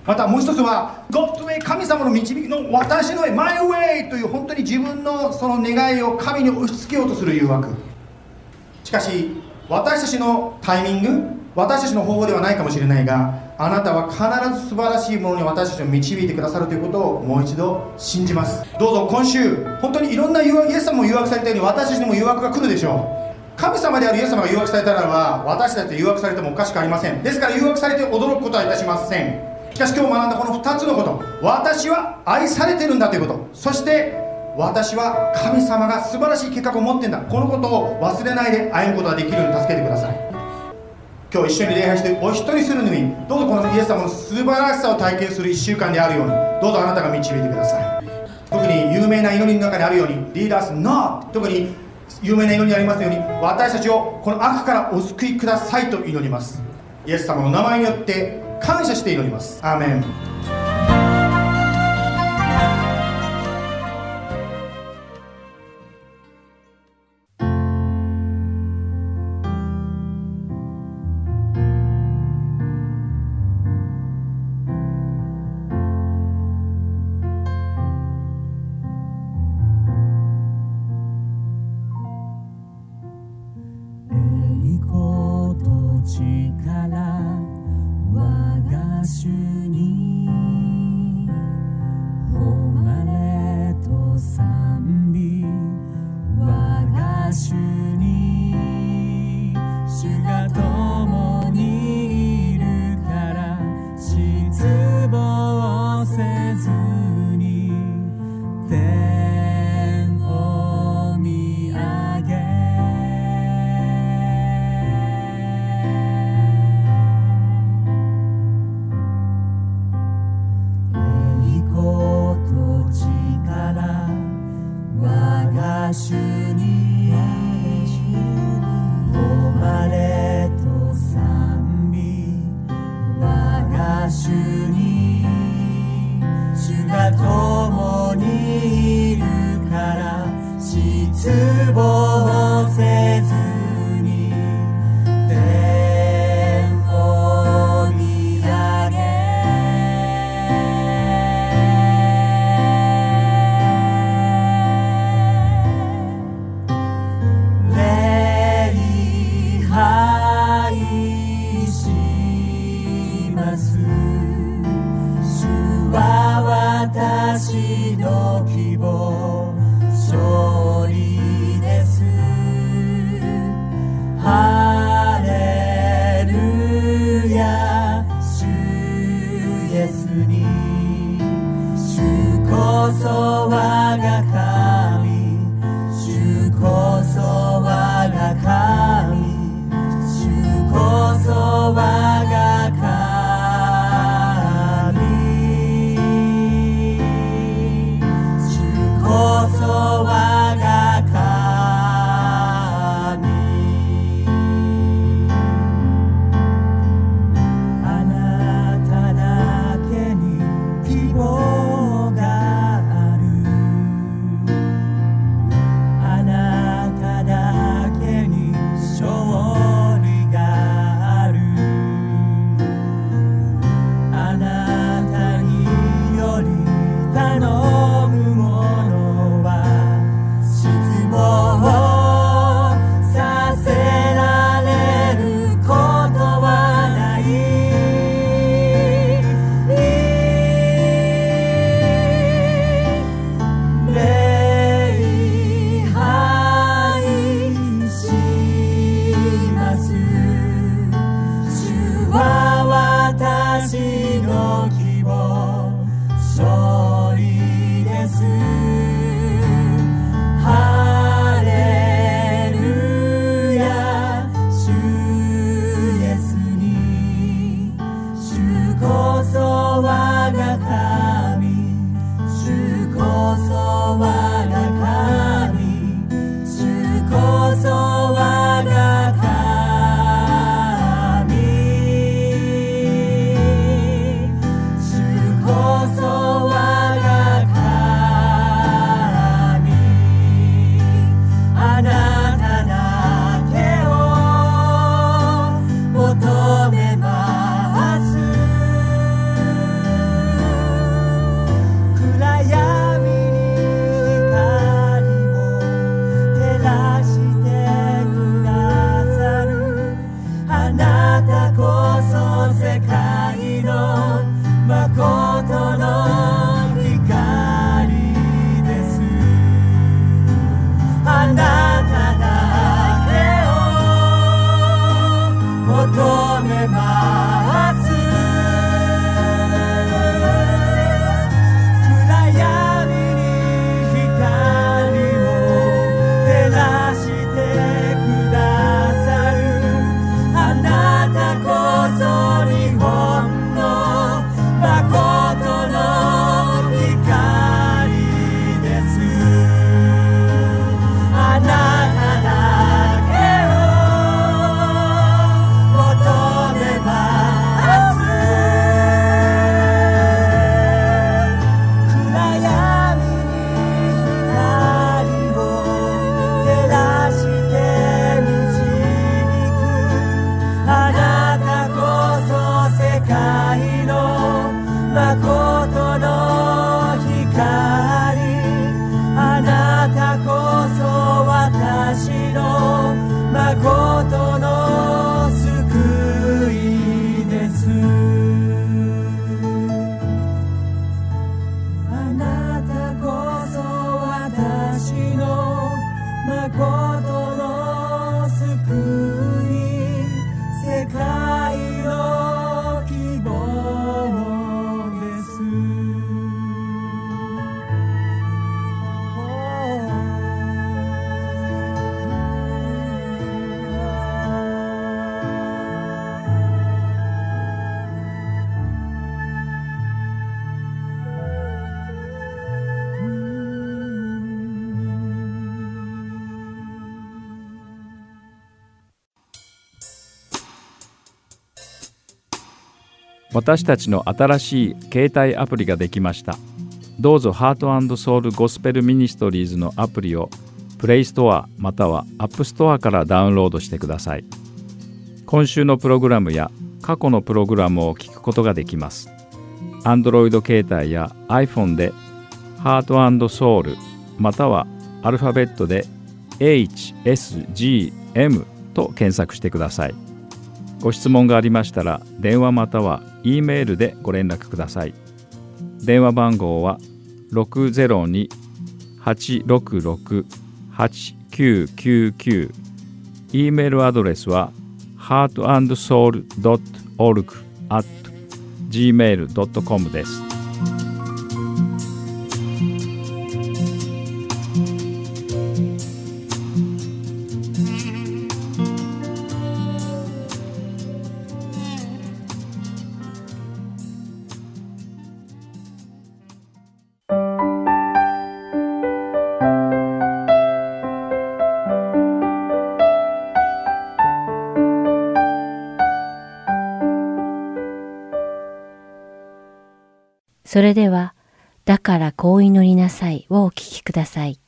またもう一つは God way 神様の導きの私の My way という本当に自分のその願いを神に押し付けようとする誘惑。しかし私たちのタイミング私たちの方法ではないかもしれないがあなたは必ず素晴らしいものに私たちを導いてくださるということをもう一度信じます。どうぞ今週本当にいろんな誘惑イエス様も誘惑されたように私たちにも誘惑が来るでしょう。神様であるイエス様が誘惑されたならば私たちと誘惑されてもおかしくありません。ですから誘惑されて驚くことはいたしません。しかし今日学んだこの2つのこと。私は愛されてるんだということ。そして私は神様が素晴らしい計画を持ってんだ。このことを忘れないで歩むことができるように助けてください。今日一緒に礼拝してお一人するのにどうぞこのイエス様の素晴らしさを体験する1週間であるようにどうぞあなたが導いてください。特に有名な祈りの中にあるように Lead us not! 特に有名な祈りにありますように私たちをこの悪からお救いくださいと祈ります。イエス様の名前によって感謝して祈ります。アーメン。に主こそ我が私たちの新しい携帯アプリができました。どうぞハートソウルゴスペルミニストリーズのアプリをプレイストアまたはアップストアからダウンロードしてください。今週のプログラムや過去のプログラムを聞くことができます。Android 携帯や iPhone でハートソウルまたはアルファベットで HSGM と検索してください。ご質問がありましたら電話または E メールでご連絡ください。電話番号は602-866-8999 E メールアドレスは heartandsoul.org at gmail.com です。こう祈りなさい。をお聞きください。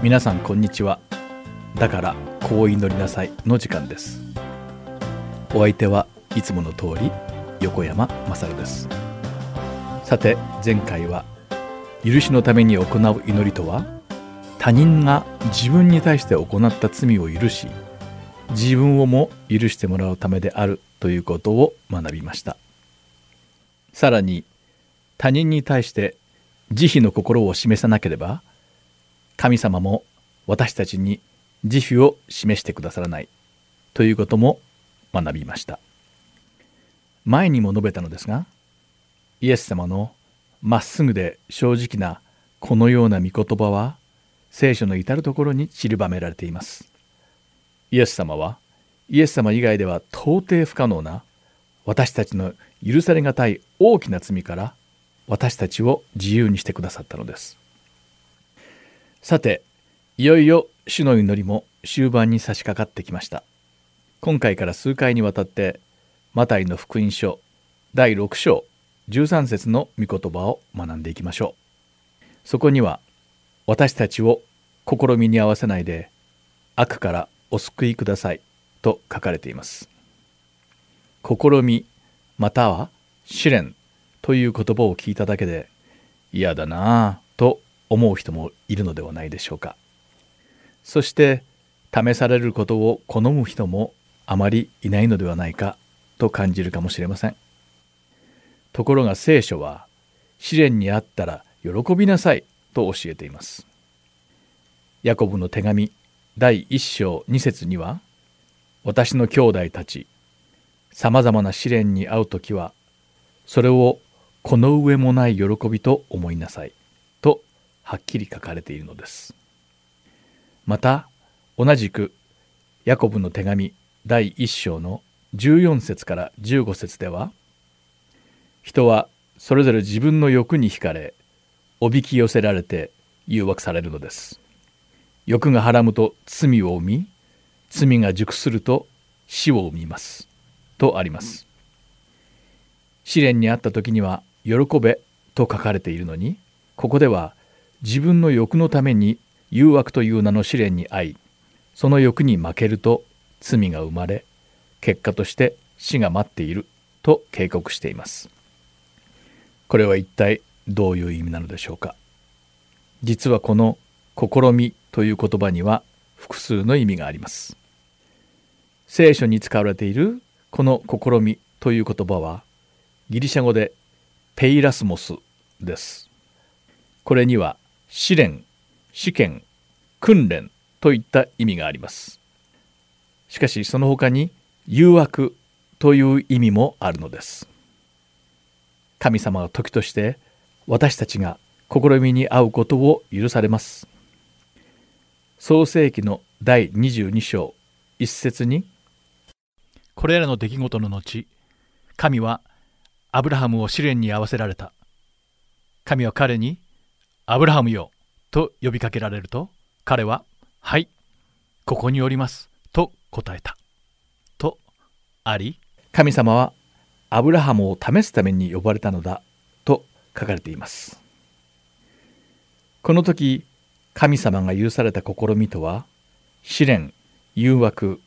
皆さんこんにちは。だからこう祈りなさいの時間です。お相手はいつもの通り横山勝です。さて前回は許しのために行う祈りとは？他人が自分に対して行った罪を許し自分をも許してもらうためであるということを学びました。さらに他人に対して慈悲の心を示さなければ神様も私たちに慈悲を示してくださらないということも学びました。前にも述べたのですがイエス様のまっすぐで正直なこのような御言葉は聖書の至るところに散りばめられています。イエス様はイエス様以外では到底不可能な私たちの許されがたい大きな罪から私たちを自由にしてくださったのです。さていよいよ主の祈りも終盤に差し掛かってきました。今回から数回にわたってマタイの福音書第6章13節の御言葉を学んでいきましょう。そこには私たちを試みに合わせないで悪からお救いくださいと書かれています。試みまたは試練という言葉を聞いただけで嫌だなぁと思う人もいるのではないでしょうか。そして試されることを好む人もあまりいないのではないかと感じるかもしれません。ところが聖書は試練にあったら喜びなさいと教えています。ヤコブの手紙第1章2節には私の兄弟たちさまざまな試練に遭う時はそれをこの上もない喜びと思いなさいとはっきり書かれているのです。また同じくヤコブの手紙第1章の14節から15節では人はそれぞれ自分の欲に惹かれおびき寄せられて誘惑されるのです。欲がはらむと罪を生み罪が熟すると死を生みます。とあります。試練にあった時には喜べと書かれているのにここでは自分の欲のために誘惑という名の試練に遭いその欲に負けると罪が生まれ結果として死が待っていると警告しています。これは一体どういう意味なのでしょうか？実はこの「試み」という言葉には複数の意味があります。聖書に使われているこの「試み」という言葉はギリシャ語でペイラスモスです。これには試練試験訓練といった意味があります。しかしその他に誘惑という意味もあるのです。神様は時として私たちが試みに遭うことを許されます。創世記の第22章一節にこれらの出来事の後神はアブラハムを試練に合わせられた。神は彼にアブラハムよと呼びかけられると彼ははいここにおりますと答えた。とあり神様はアブラハムを試すために呼ばれたのだ。と書かれています。この時神様が許された試みとは試練誘惑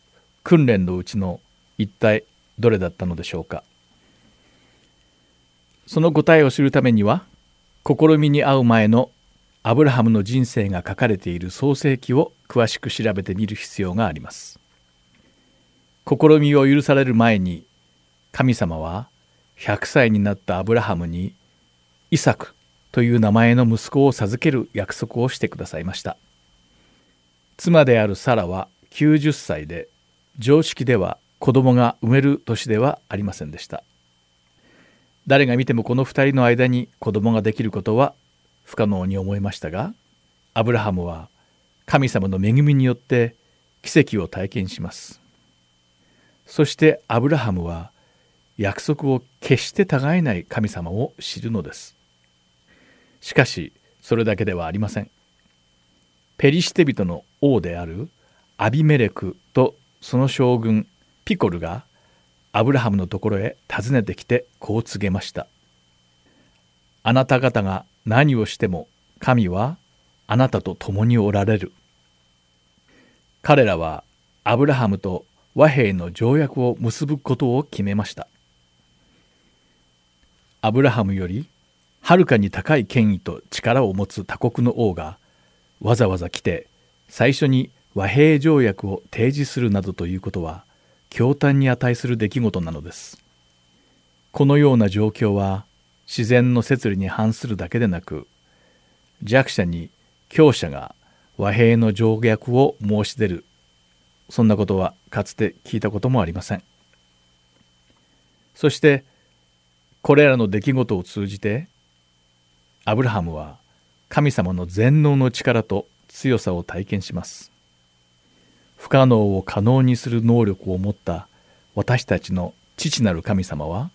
訓練のうちの一体どれだったのでしょうか。その答えを知るためには試みに遭う前のアブラハムの人生が書かれている創世記を詳しく調べてみる必要があります。試みを許される前に神様は100歳になったアブラハムにイサクという名前の息子を授ける約束をしてくださいました。妻であるサラは90歳で常識では子供が産める年ではありませんでした。誰が見てもこの2人の間に子供ができることは不可能に思いましたがアブラハムは神様の恵みによって奇跡を体験します。そしてアブラハムは約束を決して違えない神様を知るのです。しかしそれだけではありません。ペリシテ人の王であるアビメレクとその将軍ピコルがアブラハムのところへ訪ねてきてこう告げました。あなた方が何をしても神はあなたと共におられる。彼らはアブラハムと和平の条約を結ぶことを決めました。アブラハムよりはるかに高い権威と力を持つ他国の王がわざわざ来て最初に和平条約を提示するなどということは驚嘆に値する出来事なのです。このような状況は自然の摂理に反するだけでなく弱者に強者が和平の条約を申し出る。そんなことはかつて聞いたこともありません。そしてこれらの出来事を通じてアブラハムは神様の全能の力と強さを体験します。不可能を可能にする能力を持った私たちの父なる神様は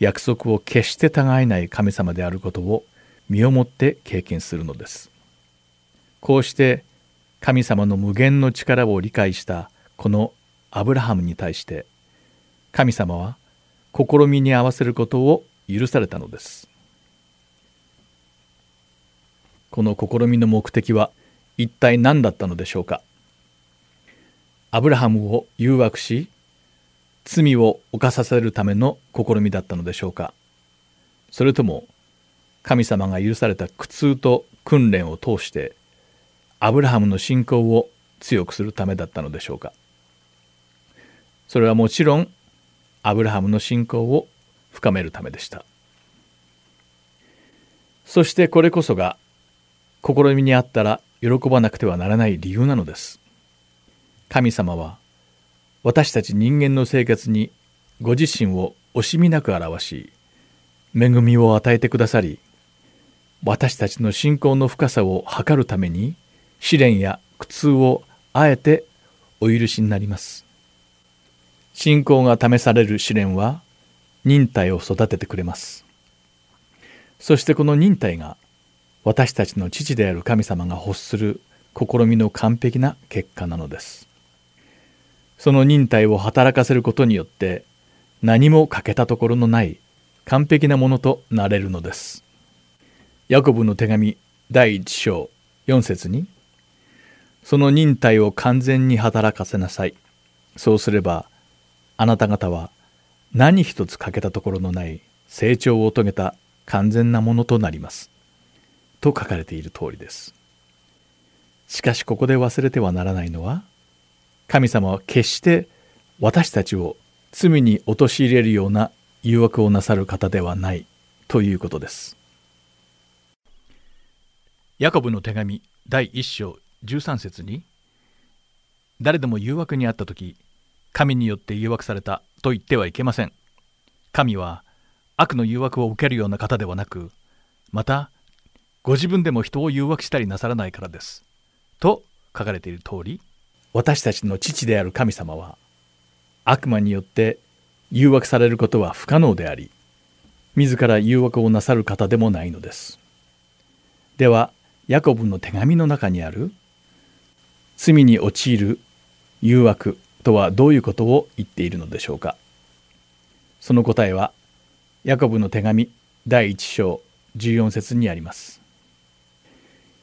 約束を決して違えない神様であることを身をもって経験するのです。こうして神様の無限の力を理解したこのアブラハムに対して神様は試みに合わせることを許されたのです。この試みの目的は一体何だったのでしょうか？アブラハムを誘惑し罪を犯させるための試みだったのでしょうか？それとも神様が許された苦痛と訓練を通してアブラハムの信仰を強くするためだったのでしょうか？それはもちろんアブラハムの信仰を深めるためでした。そしてこれこそが試みにあったら喜ばなくてはならない理由なのです。神様は私たち人間の生活にご自身を惜しみなく表し恵みを与えてくださり私たちの信仰の深さを測るために試練や苦痛をあえてお許しになります。信仰が試される試練は忍耐を育ててくれます。そしてこの忍耐が私たちの父である神様が欲する試みの完璧な結果なのです。その忍耐を働かせることによって何も欠けたところのない完璧なものとなれるのです。ヤコブの手紙第1章4節にその忍耐を完全に働かせなさい。そうすればあなた方は何一つ欠けたところのない成長を遂げた完全なものとなります。と書かれている通りです。しかしここで忘れてはならないのは神様は決して私たちを罪に陥れるような誘惑をなさる方ではないということです。ヤコブの手紙第1章13節に誰でも誘惑にあった時神によって誘惑されたと言ってはいけません。神は悪の誘惑を受けるような方ではなくまたご自分でも人を誘惑したりなさらないからです。と書かれている通り私たちの父である神様は悪魔によって誘惑されることは不可能であり自ら誘惑をなさる方でもないのです。ではヤコブの手紙の中にある罪に陥る誘惑とはどういうことを言っているのでしょうか。その答えはヤコブの手紙第1章14節にあります。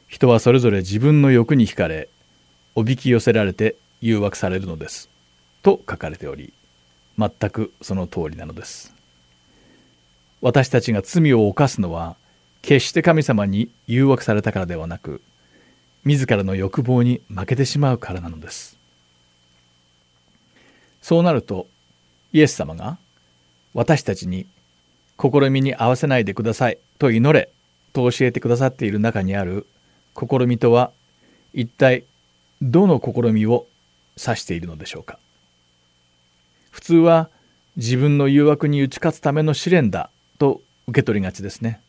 人はそれぞれ自分の欲に惹かれおびき寄せられて誘惑されるのです。と書かれており全くその通りなのです。私たちが罪を犯すのは決して神様に誘惑されたからではなく自らの欲望に負けてしまうからなのです。そうなるとイエス様が私たちに試みに合わせないでくださいと祈れと教えてくださっている中にある試みとは一体どの試みを指しているのでしょうか？普通は自分の誘惑に打ち勝つための試練だと受け取りがちですね。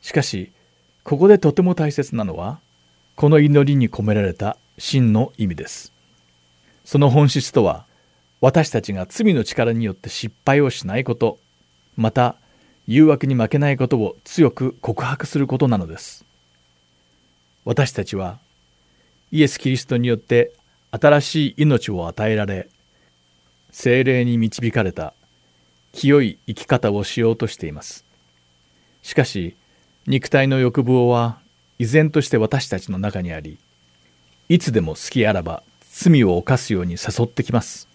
しかしここでとても大切なのはこの祈りに込められた真の意味です。その本質とは私たちが罪の力によって失敗をしないことまた誘惑に負けないことを強く告白することなのです。私たちはイエス・キリストによって新しい命を与えられ精霊に導かれた清い生き方をしようとしています。しかし肉体の欲望は依然として私たちの中にありいつでも好きあらば罪を犯すように誘ってきます。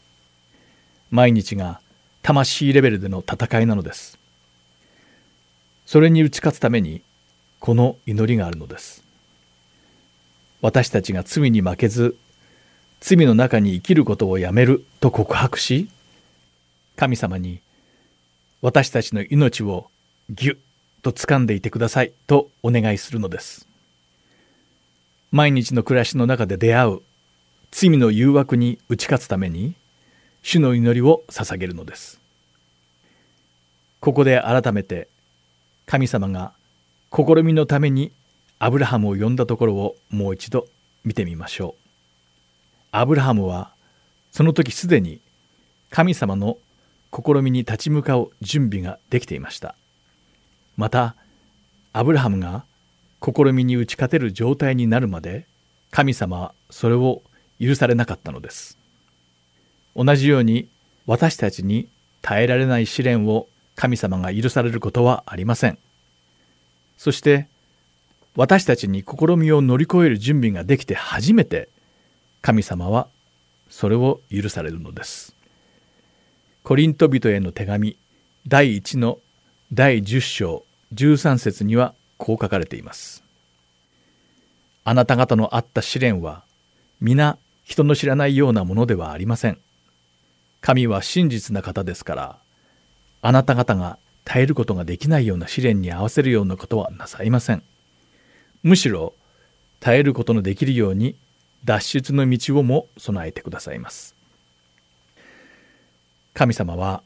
毎日が魂レベルでの戦いなのです。それに打ち勝つためにこの祈りがあるのです。私たちが罪に負けず罪の中に生きることをやめると告白し神様に私たちの命をぎゅっと掴んでいてくださいとお願いするのです。毎日の暮らしの中で出会う罪の誘惑に打ち勝つために主の祈りを捧げるのです。ここで改めて神様が試みのためにアブラハムを呼んだところをもう一度見てみましょう。アブラハムはその時すでに神様の試みに立ち向かう準備ができていました。またアブラハムが試みに打ち勝てる状態になるまで神様はそれを許されなかったのです。同じように私たちに耐えられない試練を神様が許されることはありません。そして私たちに試みを乗り越える準備ができて初めて神様はそれを許されるのですコリント人への手紙第1の第10章13節にはこう書かれています。あなた方のあった試練は皆人の知らないようなものではありません。神は真実な方ですからあなた方が耐えることができないような試練に合わせるようなことはなさいません。むしろ耐えることのできるように脱出の道をも備えてくださいます。神様は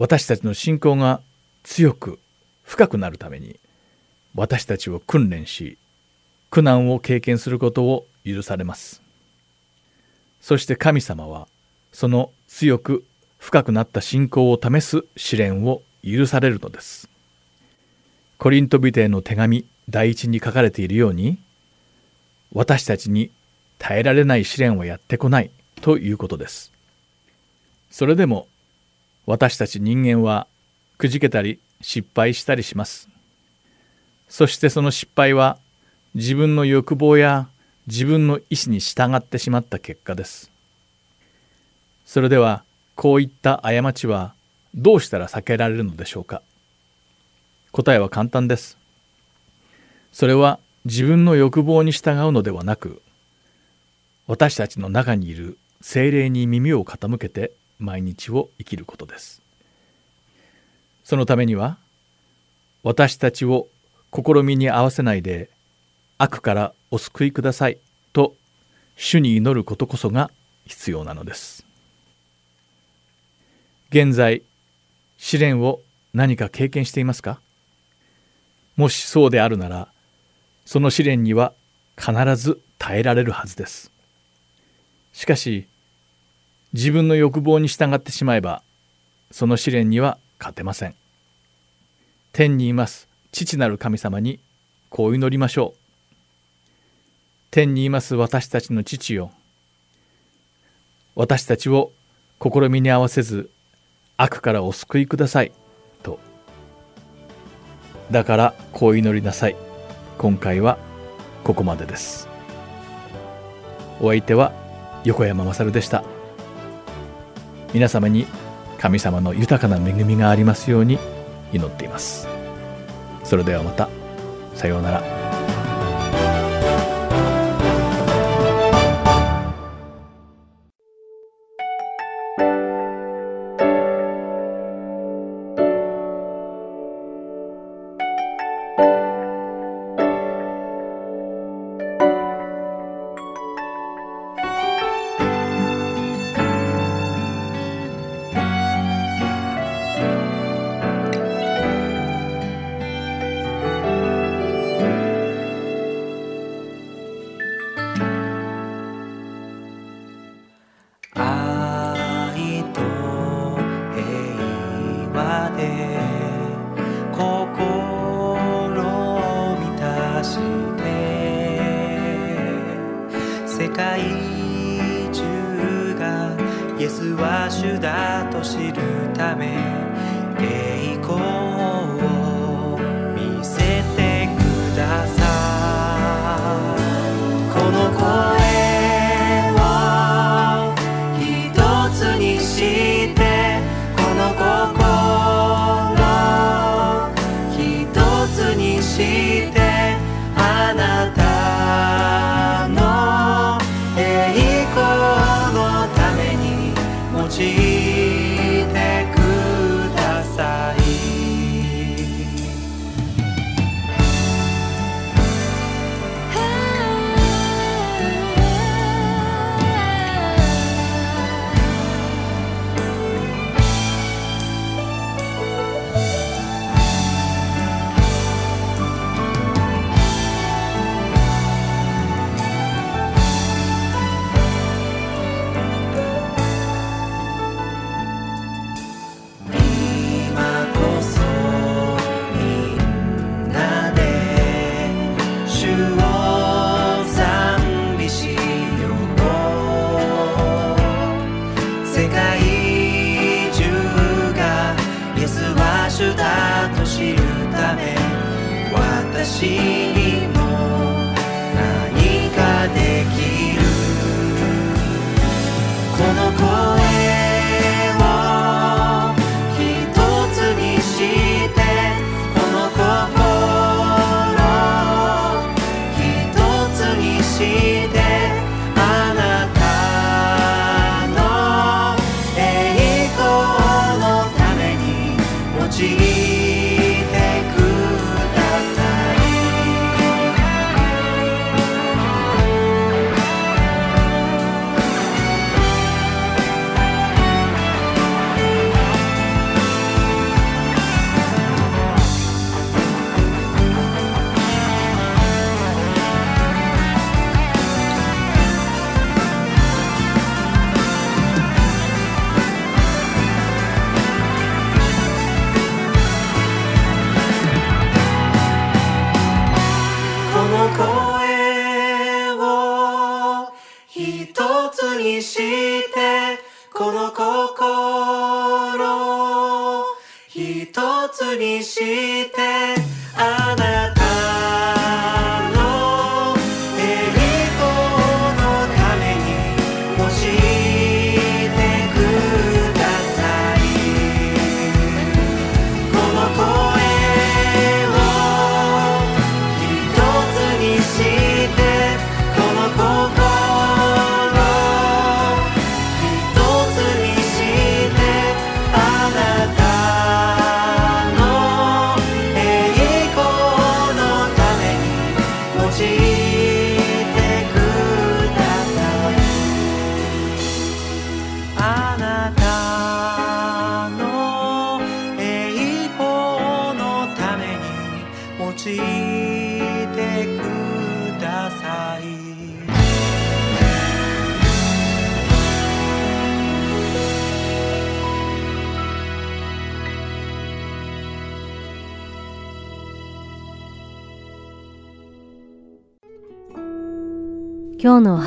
私たちの信仰が強く深くなるために私たちを訓練し苦難を経験することを許されますそして神様はその強く深くなった信仰を試す試練を許されるのですコリントビテへの手紙第一に書かれているように私たちに耐えられない試練はやってこないということです。それでも私たち人間はくじけたり失敗したりします。そしてその失敗は自分の欲望や自分の意思に従ってしまった結果です。それではこういった過ちはどうしたら避けられるのでしょうか。答えは簡単です。それは自分の欲望に従うのではなく私たちの中にいる精霊に耳を傾けて毎日を生きることです。そのためには私たちを試みに合わせないで悪からお救いくださいと主に祈ることこそが必要なのです。現在試練を何か経験していますか？もしそうであるならその試練には必ず耐えられるはずです。しかし自分の欲望に従ってしまえばその試練には勝てません。天にいます父なる神様にこう祈りましょう。天にいます私たちの父よ。私たちを試みに合わせず悪からお救いくださいと。だからこう祈りなさい。今回はここまでです。お相手は横山まさるでした。皆様に神様の豊かな恵みがありますように祈っています。それではまた。さようなら。用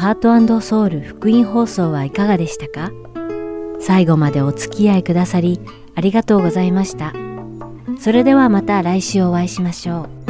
ハートソウル福音放送はいかがでしたか？最後までお付き合いくださりありがとうございました。それではまた来週お会いしましょう。